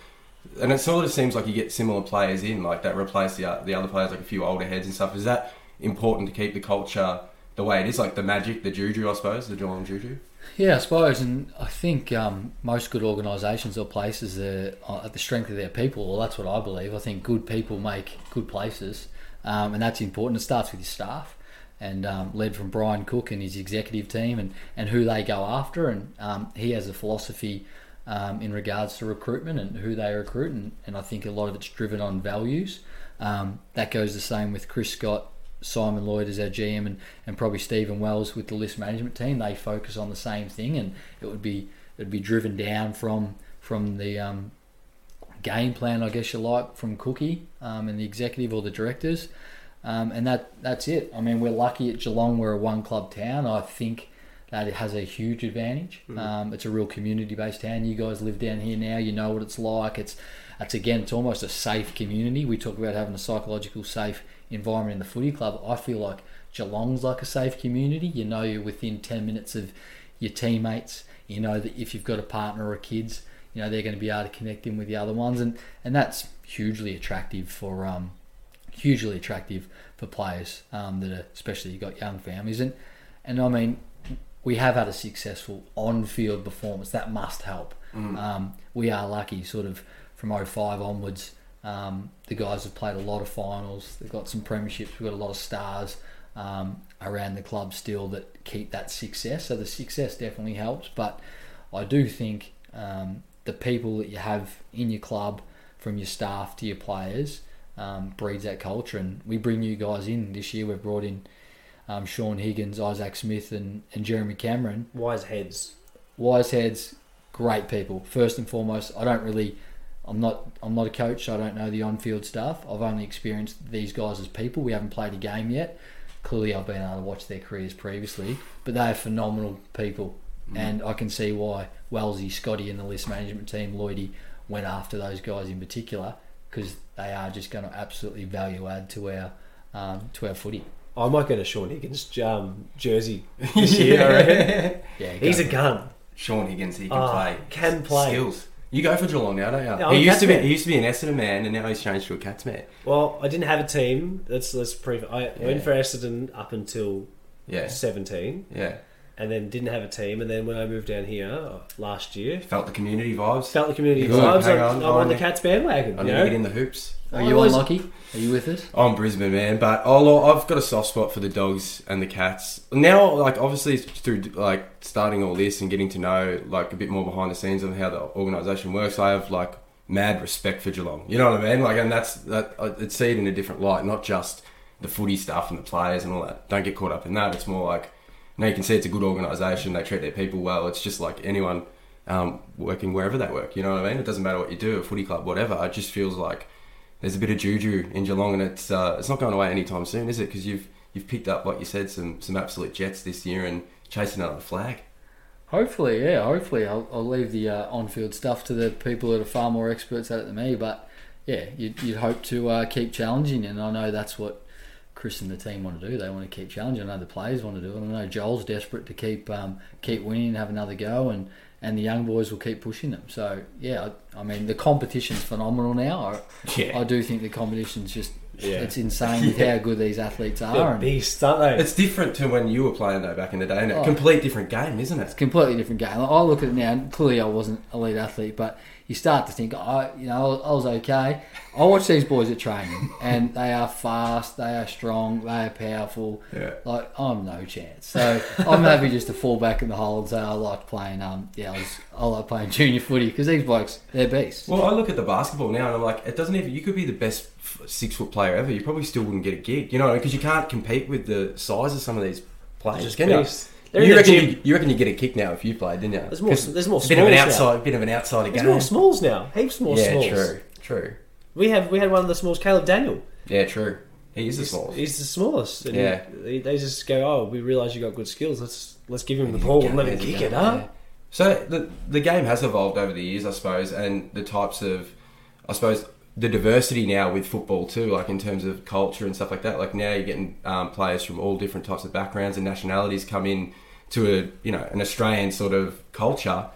And it sort of seems like you get similar players in, like that replace the the other players, like a few older heads and stuff. Is that important to keep the culture the way it is, like the magic, the juju, I suppose, the Geelong juju? Yeah, I suppose, and I think um, most good organisations or places are at the strength of their people. Well, that's what I believe. I think good people make good places, um, and that's important. It starts with your staff, and um, led from Brian Cook and his executive team, and, and who they go after. And um, he has a philosophy um, in regards to recruitment and who they recruit, and, and I think a lot of it's driven on values. Um, that goes the same with Chris Scott Simon Lloyd as our GM and, and probably Stephen Wells with the list management team, they focus on the same thing, and it would be it would be driven down from from the um, game plan, I guess you like, from Cookie um, and the executive or the directors, um, and that that's it. I mean, we're lucky at Geelong; we're a one club town. I think that it has a huge advantage. Mm-hmm. it's a real community based town. You guys live down here now; you know what it's like. It's it's again, it's almost a safe community. We talk about having a psychological safe environment in the footy club, I feel like Geelong's like a safe community. You know, you're within 10 minutes of your teammates. You know that if you've got a partner or kids, you know they're going to be able to connect in with the other ones, and and that's hugely attractive for um, hugely attractive for players um, that are especially you've got young families, and and I mean we have had a successful on-field performance that must help. Mm. Um, we are lucky, sort of from 05 onwards. Um, the guys have played a lot of finals. They've got some premierships. We've got a lot of stars um, around the club still that keep that success. So the success definitely helps. But I do think um, the people that you have in your club, from your staff to your players, um, breeds that culture. And we bring you guys in this year. We've brought in um, Shaun Higgins, Isaac Smith, and, and Jeremy Cameron. Wise heads. Wise heads, great people. First and foremost, I don't really I'm not I'm not a coach, so I don't know the on-field stuff. I've only experienced these guys as people. We haven't played a game yet. Clearly, I've been able to watch their careers previously, but they are phenomenal people, mm. and I can see why Wellesley, Scotty, and the list management team, Lloydie, went after those guys in particular because they are just going to absolutely value add to our um, to our footy. I might get a Shaun Higgins um, jersey this year. yeah, he's a gun. Shaun Higgins, he can uh, play. Can play. Skills. You go for Geelong now, don't you? Yeah, he used to be man. he used to be an Essendon man, and now he's changed to a Cats man. Well, I didn't have a team. Let's let's prove. I yeah. went for Essendon up until yeah seventeen. Yeah. And then didn't have a team, and then when I moved down here uh, last year, felt the community vibes. Felt the community vibes. I'm on, on the Cats bandwagon. I need to get in the hoops. Are you on Lockie? Are you with us? I'm Brisbane man, but I'll, I've got a soft spot for the dogs and the cats. Now, like obviously through like starting all this and getting to know like a bit more behind the scenes of how the organisation works, I have like mad respect for Geelong. You know what I mean? Like, and that's that. I see it in a different light, not just the footy stuff and the players and all that. Don't get caught up in that. It's more like now you can see it's a good organisation. They treat their people well. It's just like anyone um, working wherever they work. You know what I mean? It doesn't matter what you do, a footy club, whatever. It just feels like there's a bit of juju in Geelong, and it's uh, it's not going away anytime soon, is it? Because you've you've picked up, like you said, some some absolute jets this year and chasing another flag. Hopefully, yeah. Hopefully, I'll, I'll leave the uh, on-field stuff to the people that are far more experts at it than me. But yeah, you'd, you'd hope to uh, keep challenging, and I know that's what Chris and the team want to do. They want to keep challenging. I know the players want to do it. I know Joel's desperate to keep um, keep winning and have another go, and and the young boys will keep pushing them. So yeah, I, I mean the competition's phenomenal now. I, yeah. I do think the competition's just yeah. it's insane with how good these athletes are. They're beasts, aren't they? It's different to when you were playing though back in the day, and oh, a complete different game, isn't it? It's a completely different game. I look at it now. Clearly, I wasn't a elite athlete, but you start to think, I, you know, I was okay. I watch these boys at training, and they are fast, they are strong, they are powerful. Yeah. Like I'm no chance. So I'm happy just to fall back in the hole and say I like playing. Um, yeah, I, was, I like playing junior footy because these blokes, they're beasts. Well, I look at the basketball now, and I'm like, it doesn't even. You could be the best six foot player ever. You probably still wouldn't get a gig. You know, because you can't compete with the size of some of these players. Just can beasts. You reckon, you, you reckon you get a kick now if you played, didn't you? There's more. There's more. Bit of an outside, now. bit of an outsider there's game. more smalls now. Heaps more yeah, smalls. true, true. We have we had one of the smalls, Caleb Daniel. Yeah, true. He is the smallest. He's the smallest. And yeah. They, they just go, oh, we realise you got good skills. Let's let's give him the ball and let him kick it, huh? Yeah. So the the game has evolved over the years, I suppose, and the types of, I suppose, the diversity now with football too, like in terms of culture and stuff like that. Like now you're getting um, players from all different types of backgrounds and nationalities come in to a you know an Australian sort of culture.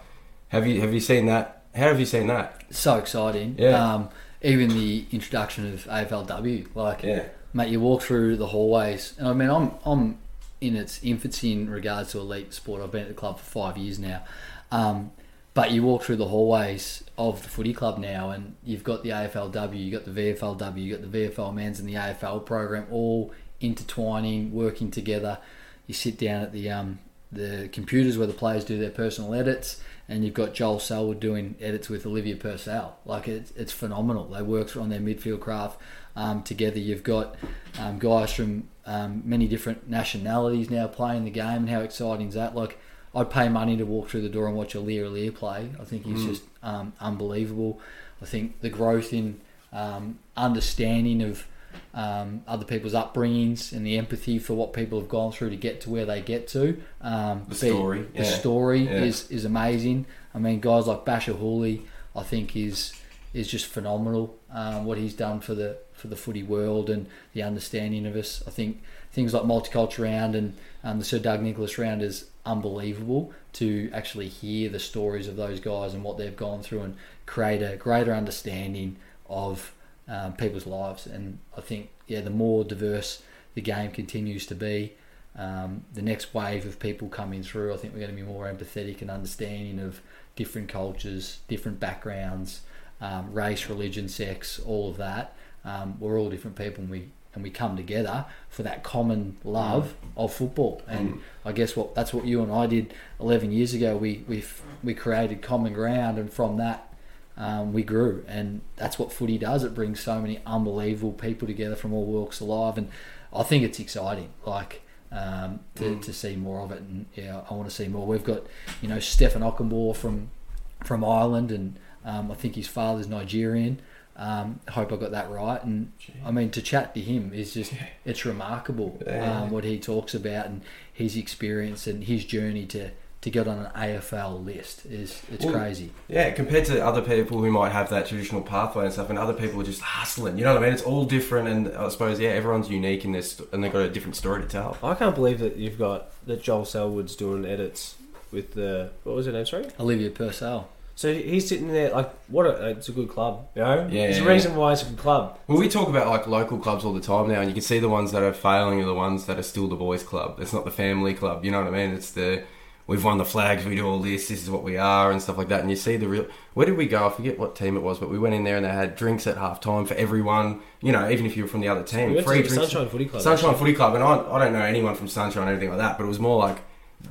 Have you have you seen that? How have you seen that? So exciting. Yeah. Um, even the introduction of AFLW, like Yeah. mate, you walk through the hallways, and I mean, I'm I'm in its infancy in regards to elite sport. I've been at the club for five years now, um, but you walk through the hallways of the footy club now, and you've got the AFLW, you've got the VFLW, you've got the VFL men's and the AFL program all intertwining, working together. You sit down at the um, the computers where the players do their personal edits, and you've got Joel Selwood doing edits with Olivia Purcell. Like it's, it's phenomenal. They work on their midfield craft um, together. You've got um, guys from um, many different nationalities now playing the game, and how exciting is that? Like I'd pay money to walk through the door and watch Aliir Aliir play. I think he's just um, unbelievable. I think the growth in um, understanding of um, other people's upbringings and the empathy for what people have gone through to get to where they get to. Um, The story, the yeah. story Yeah. is is amazing. I mean, guys like Bachar Houli, I think is is just phenomenal. Um, what he's done for the for the footy world and the understanding of us. I think things like multicultural round and um, the Sir Doug Nicholls round is unbelievable to actually hear the stories of those guys and what they've gone through and create a greater understanding of um, people's lives. And I think yeah, the more diverse the game continues to be, um, the next wave of people coming through, I think we're going to be more empathetic and understanding of different cultures, different backgrounds, um, race, religion, sex, all of that. Um, we're all different people, and we and we come together for that common love of football. And I guess what that's what you and I did 11 years ago. We we we created common ground, and from that um, we grew, and that's what footy does. It brings so many unbelievable people together from all walks of life, and I think it's exciting. Like um, to, to see more of it, and yeah, I want to see more. We've got you know Stefan Okunbor from from Ireland, and um, I think his father's Nigerian. Um, I hope I got that right. And I mean, to chat to him is just it's remarkable Yeah. um, what he talks about and his experience and his journey to to get on an AFL list is it's Well, crazy. Yeah, compared to other people who might have that traditional pathway and stuff, and other people are just hustling. You know what I mean? It's all different, and I suppose yeah, everyone's unique in this, and they've got a different story to tell. I can't believe that you've got that Joel Selwood's doing edits with the what was her name? Sorry. Olivia Purcell. So he's sitting there like, what? A, it's a good club, you know. Yeah, There's a yeah, reason why it's a good club. Well, we talk about like local clubs all the time now, and you can see the ones that are failing are the ones that are still the boys' club. It's not the family club. You know what I mean? It's the we've won the flags, we do all this, this is what we are, and stuff like that. And you see the real. Where did we go? I forget what team it was, but we went in there and they had drinks at half time for everyone. You know, even if you were from the other team, We went free to drinks. Sunshine Footy Club. Sunshine actually. Footy Club, and I, I don't know anyone from Sunshine or anything like that, but it was more like,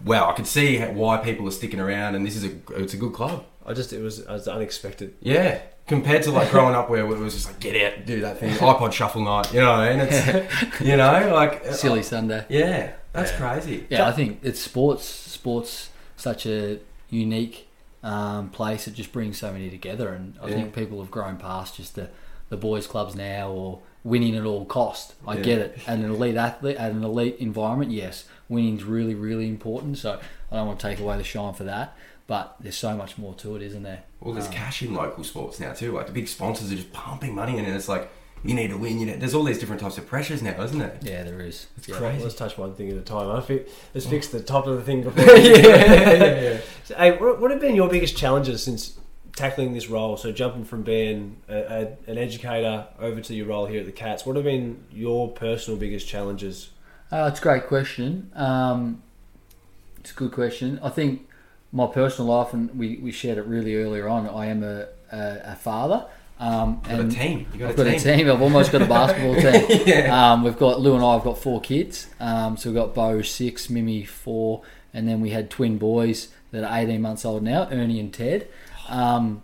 wow, I could see why people are sticking around, and this is a it's a good club. I just it was, it was unexpected. Yeah, compared to like growing up where it was just like get out, do that thing, iPod shuffle night. You know what I mean? It's you know like Silly Sunday. Yeah, that's Yeah. crazy. Yeah, I think it's sports. Sports such a unique um, place. It just brings so many together, and I Yeah. think people have grown past just the the boys' clubs now or winning at all cost. I Yeah. get it. At an elite athlete, at an elite environment, yes, winning's really really important. So I don't want to take away the shine for that, but there's so much more to it, isn't there? Well, there's Um, cash in local sports now too. Like the big sponsors are just pumping money in, and it's like you need to win. You know, there's all these different types of pressures now, isn't there? Yeah, there is. It's Yeah, crazy. Let's touch one thing at a time. I fi- let's fix the top of the thing before. yeah. So, hey, what, what have been your biggest challenges since tackling this role? So jumping from being a, a, an educator over to your role here at the Cats, what have been your personal biggest challenges? Uh, it's a great question. Um, it's a good question. I think my personal life, and we, we shared it really earlier on. I am a, a, a father. Um, got a and team. Got, I've a, got team. a team. I've almost got a basketball team. yeah. Um, we've got Lou and I have got four kids. Um, so we've got Bo six, Mimi four, and then we had twin boys that are eighteen months old now, Ernie and Ted. Um,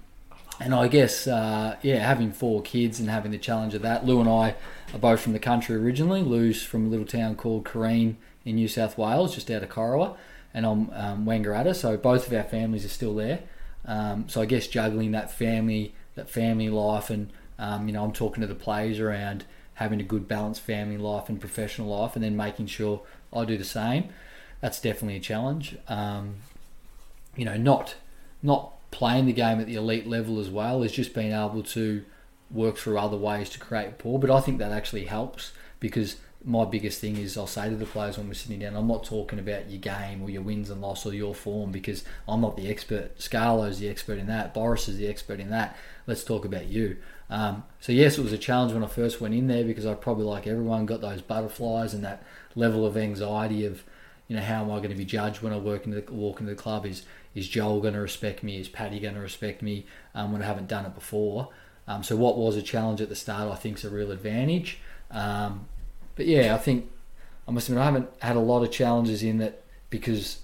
and I guess uh, yeah, having four kids and having the challenge of that. Lou and I are both from the country originally. Lou's from a little town called Corrine in New South Wales, just out of Corowa, and I'm um, Wangaratta. So both of our families are still there. Um, so I guess juggling that family, that family life, and um, you know, I'm talking to the players around having a good balanced family life and professional life, and then making sure I do the same. That's definitely a challenge. Um, you know, not not playing the game at the elite level as well is just being able to work through other ways to create pool. But I think that actually helps because my biggest thing is I'll say to the players when we're sitting down, I'm not talking about your game or your wins and loss or your form because I'm not the expert. Scarlo's the expert in that. Boris is the expert in that. Let's talk about you. Um, so yes, it was a challenge when I first went in there because I probably like everyone got those butterflies and that level of anxiety of, you know, how am I going to be judged when I work into the, walk into the club? Is is Joel going to respect me? Is Paddy going to respect me um, when I haven't done it before? Um, so what was a challenge at the start, I think, is a real advantage. Um, but yeah, I think I must admit I haven't had a lot of challenges in that because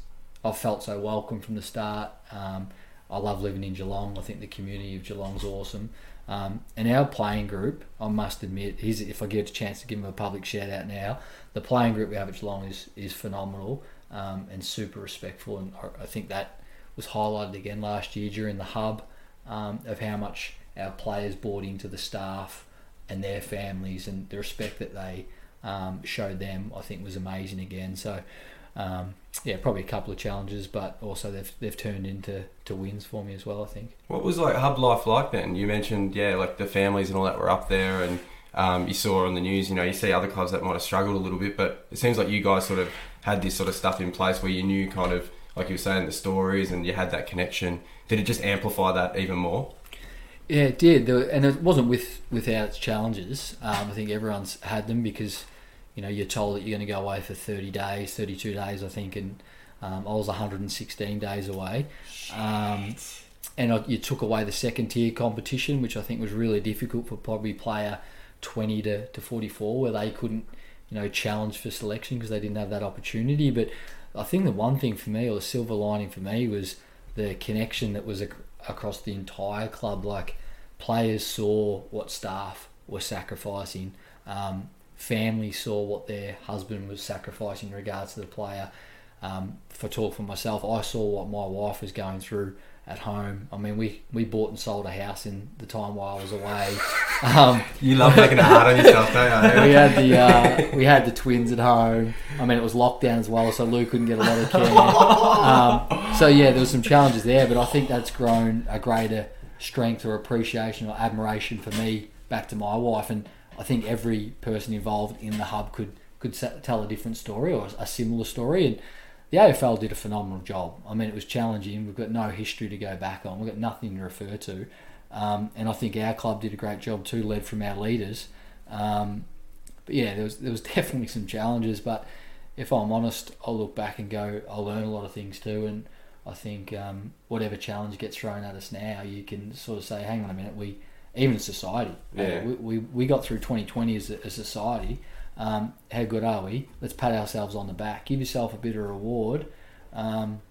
I've felt so welcome from the start. Um, I love living in Geelong. I think the community of Geelong's awesome. Um, and our playing group, I must admit, if I get a chance to give him a public shout out now, the playing group we have at Geelong is, is phenomenal um, and super respectful. And I think that was highlighted again last year during the hub um, of how much our players bought into the staff and their families and the respect that they um, showed them, I think was amazing again. So, um, yeah, probably a couple of challenges, but also they've they've turned into to wins for me as well. I think. What was like hub life like then? You mentioned yeah, like the families and all that were up there, and um, you saw on the news. You know, you see other clubs that might have struggled a little bit, but it seems like you guys sort of had this sort of stuff in place where you knew kind of like you were saying the stories and you had that connection. Did it just amplify that even more? Yeah, it did, and it wasn't with without its challenges. Um, I think everyone's had them because you know you're told that you're going to go away for 30 days, 32 days, I think, and um, I was 116 days away. Um, and I, you took away the second tier competition, which I think was really difficult for probably player 20 to, to 44, where they couldn't, you know, challenge for selection because they didn't have that opportunity. But I think the one thing for me, or the silver lining for me, was the connection that was ac- across the entire club. Like players saw what staff were sacrificing. Um, family saw what their husband was sacrificing in regards to the player. Um, for talk for myself, I saw what my wife was going through at home. I mean, we, we bought and sold a house in the time while I was away. Um, you love making it hard on yourself, don't you? we had the uh, we had the twins at home. I mean, it was lockdown as well, so Lou couldn't get a lot of care. Um, so yeah, there was some challenges there, but I think that's grown a greater strength or appreciation or admiration for me back to my wife, and I think every person involved in the hub could could tell a different story or a similar story. And the AFL did a phenomenal job. I mean, it was challenging. We've got no history to go back on. We've got nothing to refer to. Um, and I think our club did a great job too, led from our leaders. Um, but yeah, there was there was definitely some challenges. But if I'm honest, I'll look back and go, I'll learn a lot of things too. And I think um, whatever challenge gets thrown at us now, you can sort of say, hang on a minute, we even society. Uh, yeah. we, we, we got through 2020 as a, a society. Um, how good are we? Let's pat ourselves on the back. Give yourself a bit of reward, um,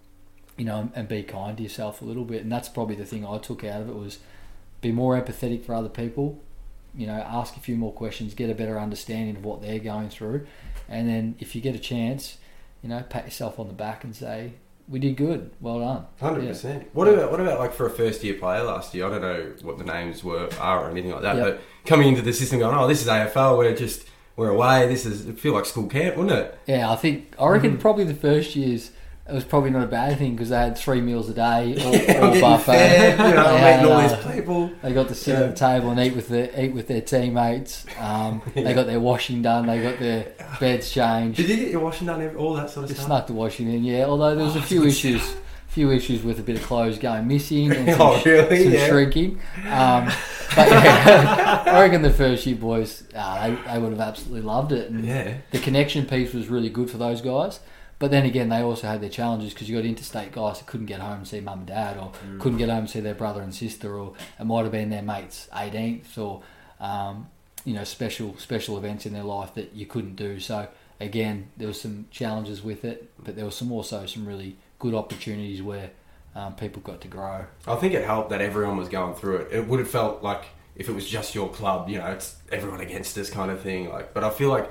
you know, and, and, be kind to yourself a little bit. And that's probably the thing I took out of it was be more empathetic for other people. You know, ask a few more questions, get a better understanding of what they're going through, and then if you get a chance, you know, pat yourself on the back and say, we did good. Well done. Hundred yeah. percent. What about what about like for a first year player last year? I don't know what the names were are or anything like that. Yep. But coming into the system, going, oh, this is AFL. We're just we're away. This is it feel like school camp, wouldn't it? Yeah, I think I reckon mm-hmm. probably the first years it was probably not a bad thing because they had three meals a day, all, all buffet. Fed, you know, meeting all these uh, people. They got to sit yeah. at the table and eat with their eat with their teammates. Um, yeah. They got their washing done. They got their beds changed. Did you get your washing done? All that sort of Just stuff. Snuck the washing in, yeah. Although there was oh, a few issues, few issues with a bit of clothes going missing and some, oh, really? some yeah. shrinking. Um, but yeah, I reckon the first year boys, uh, they, they would have absolutely loved it. And yeah. The connection piece was really good for those guys. But then again, they also had their challenges because you got interstate guys that couldn't get home and see mum and dad, or mm. couldn't get home and see their brother and sister, or it might have been their mate's 18th, or um, you know special special events in their life that you couldn't do. So again, there was some challenges with it, but there was some also some really good opportunities where um, people got to grow. I think it helped that everyone was going through it. It would have felt like if it was just your club, you know, it's everyone against us kind of thing. Like, but I feel like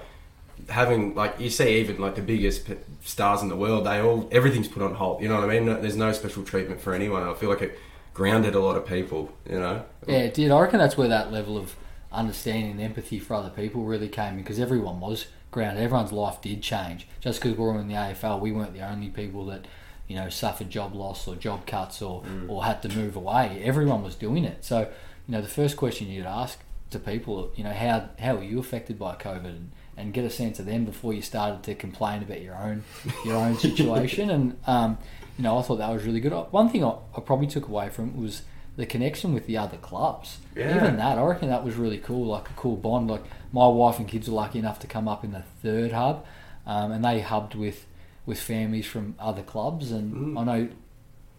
having like you see even like the biggest stars in the world, they all everything's put on hold. You know what I mean? There's no special treatment for anyone. I feel like it grounded a lot of people. You know? Yeah, it did. I reckon that's where that level of understanding and empathy for other people really came in because everyone was grounded. Everyone's life did change. Just because we were in the AFL, we weren't the only people that you know suffered job loss or job cuts or mm. or had to move away. Everyone was doing it. So you know the first question you'd ask to people, you know, how how were you affected by COVID, and, and get a sense of them before you started to complain about your own your own situation. And um, you know, I thought that was really good. One thing I, I probably took away from it was the connection with the other clubs. Yeah. Even that, I reckon that was really cool, like a cool bond. Like my wife and kids were lucky enough to come up in the third hub, um, and they hubbed with with families from other clubs. And I know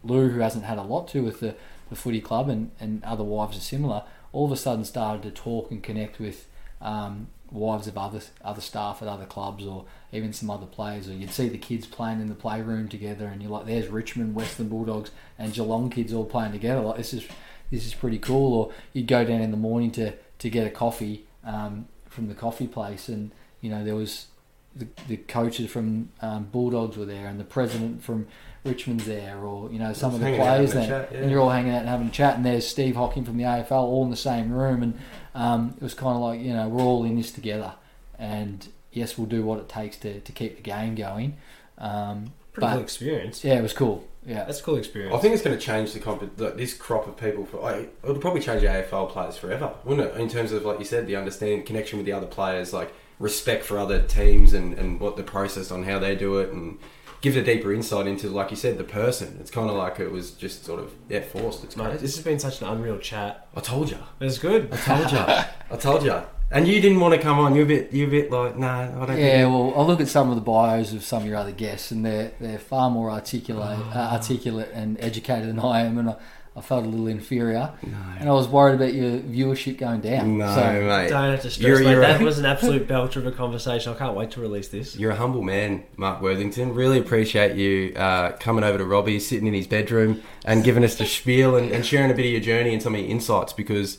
Lou, who hasn't had a lot to with the, the footy club, and, and other wives are similar, all of a sudden started to talk and connect with um, wives of other other staff at other clubs or even some other players. Or you'd see the kids playing in the playroom together, and you're like, "There's Richmond, Western Bulldogs, and Geelong kids all playing together." Like this is this is pretty cool. Or you'd go down in the morning to to get a coffee um, from the coffee place, and you know there was the, the coaches from um, Bulldogs were there, and the president from Richmond's there, or you know some Just of the players there, chat, yeah. and you're all hanging out and having a chat. And there's Steve Hocking from the AFL, all in the same room, and um, it was kind of like you know we're all in this together, and yes, we'll do what it takes to, to keep the game going. Um, Pretty cool but experience. yeah, it was cool. Yeah, That's a cool experience. I think it's going to change the comp- like, this crop of people. For like, it'll probably change the AFL players forever, wouldn't it? In terms of like you said, the understanding, connection with the other players, like respect for other teams and, and what the process on how they do it, and give a deeper insight into, like you said, the person. It's kind of like it was just sort of yeah forced. It's Mate, crazy. this has been such an unreal chat. I told you. It's good. I told you. I told you. And you didn't want to come on. You're a bit. You're a bit like nah. I don't. Yeah, think well, I look at some of the bios of some of your other guests, and they're they're far more articulate, uh, articulate and educated than I am, and I, I felt a little inferior, and I was worried about your viewership going down. No, so, mate. Don't have to stress, You're- mate. you're that a- was an absolute belter of a conversation. I can't wait to release this. You're a humble man, Mark Worthington. Really appreciate you uh, coming over to Robbie, sitting in his bedroom, and giving us the spiel and, and sharing a bit of your journey and some of your insights because,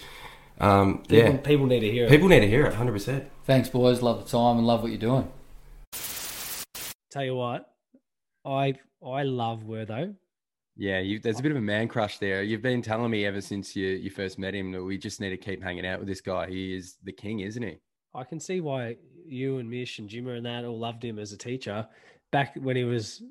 um, People, yeah, people need to hear it. people need to hear it 100%. thanks, boys. Love the time and love what you're doing. Tell you what, I I love Wortho. Yeah, you, there's a bit of a man crush there. You've been telling me ever since you, you first met him that we just need to keep hanging out with this guy. He is the king, isn't he? I can see why you and Mish and Jimmer and that all loved him as a teacher back when he was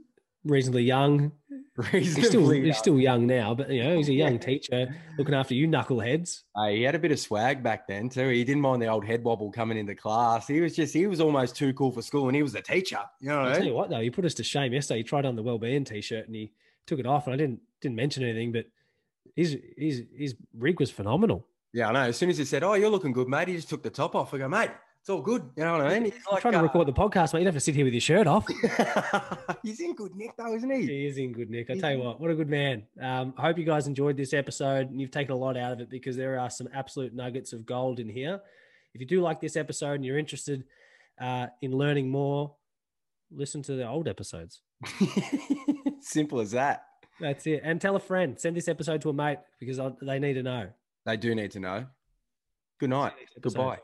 reasonably young. He's still Reasonably he's young. still young now, but you know he's a young teacher looking after you knuckleheads. Uh, he had a bit of swag back then too. He didn't mind the old head wobble coming into class. He was just he was almost too cool for school, and he was a teacher. You know I'll tell you what though, he put us to shame yesterday. He tried on the well-being t-shirt and he took it off, and I didn't didn't mention anything, but his his his rig was phenomenal. Yeah, I know. As soon as he said, "Oh, you're looking good, mate," he just took the top off. I go, "Mate, it's all good." You know what I mean? He's I'm trying to uh, record the podcast, mate. You don't have to sit here with your shirt off. he's in good nick though, isn't he? He is in good nick. I tell you what, what a good man. Um, I hope you guys enjoyed this episode and you've taken a lot out of it because there are some absolute nuggets of gold in here. If you do like this episode and you're interested uh, in learning more, listen to the old episodes. Simple as that. That's it. And tell a friend. Send this episode to a mate because they need to know. They do need to know. Good night. Goodbye.